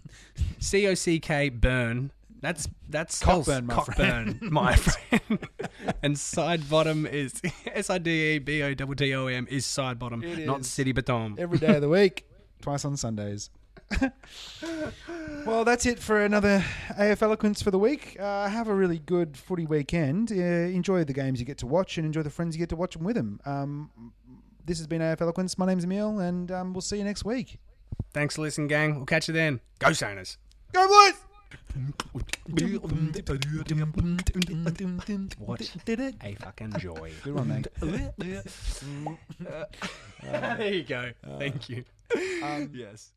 C O C K burn. That's that's Cockburn, my Cockburn, my friend. and Sidebottom is S I D E B O T T O M is Sidebottom, It not is. city baton. Every day of the week, twice on Sundays. well, that's it for another AF Eloquence for the week. Uh, have a really good footy weekend. Uh, enjoy the games you get to watch and enjoy the friends you get to watch them with them. Um, this has been AF Eloquence. My name's Emil, and um, we'll see you next week. Thanks for listening, gang. We'll catch you then. Go Sounders. Go, boys! What a fucking joy. Good one, mate. there you go. Thank you. Um, yes.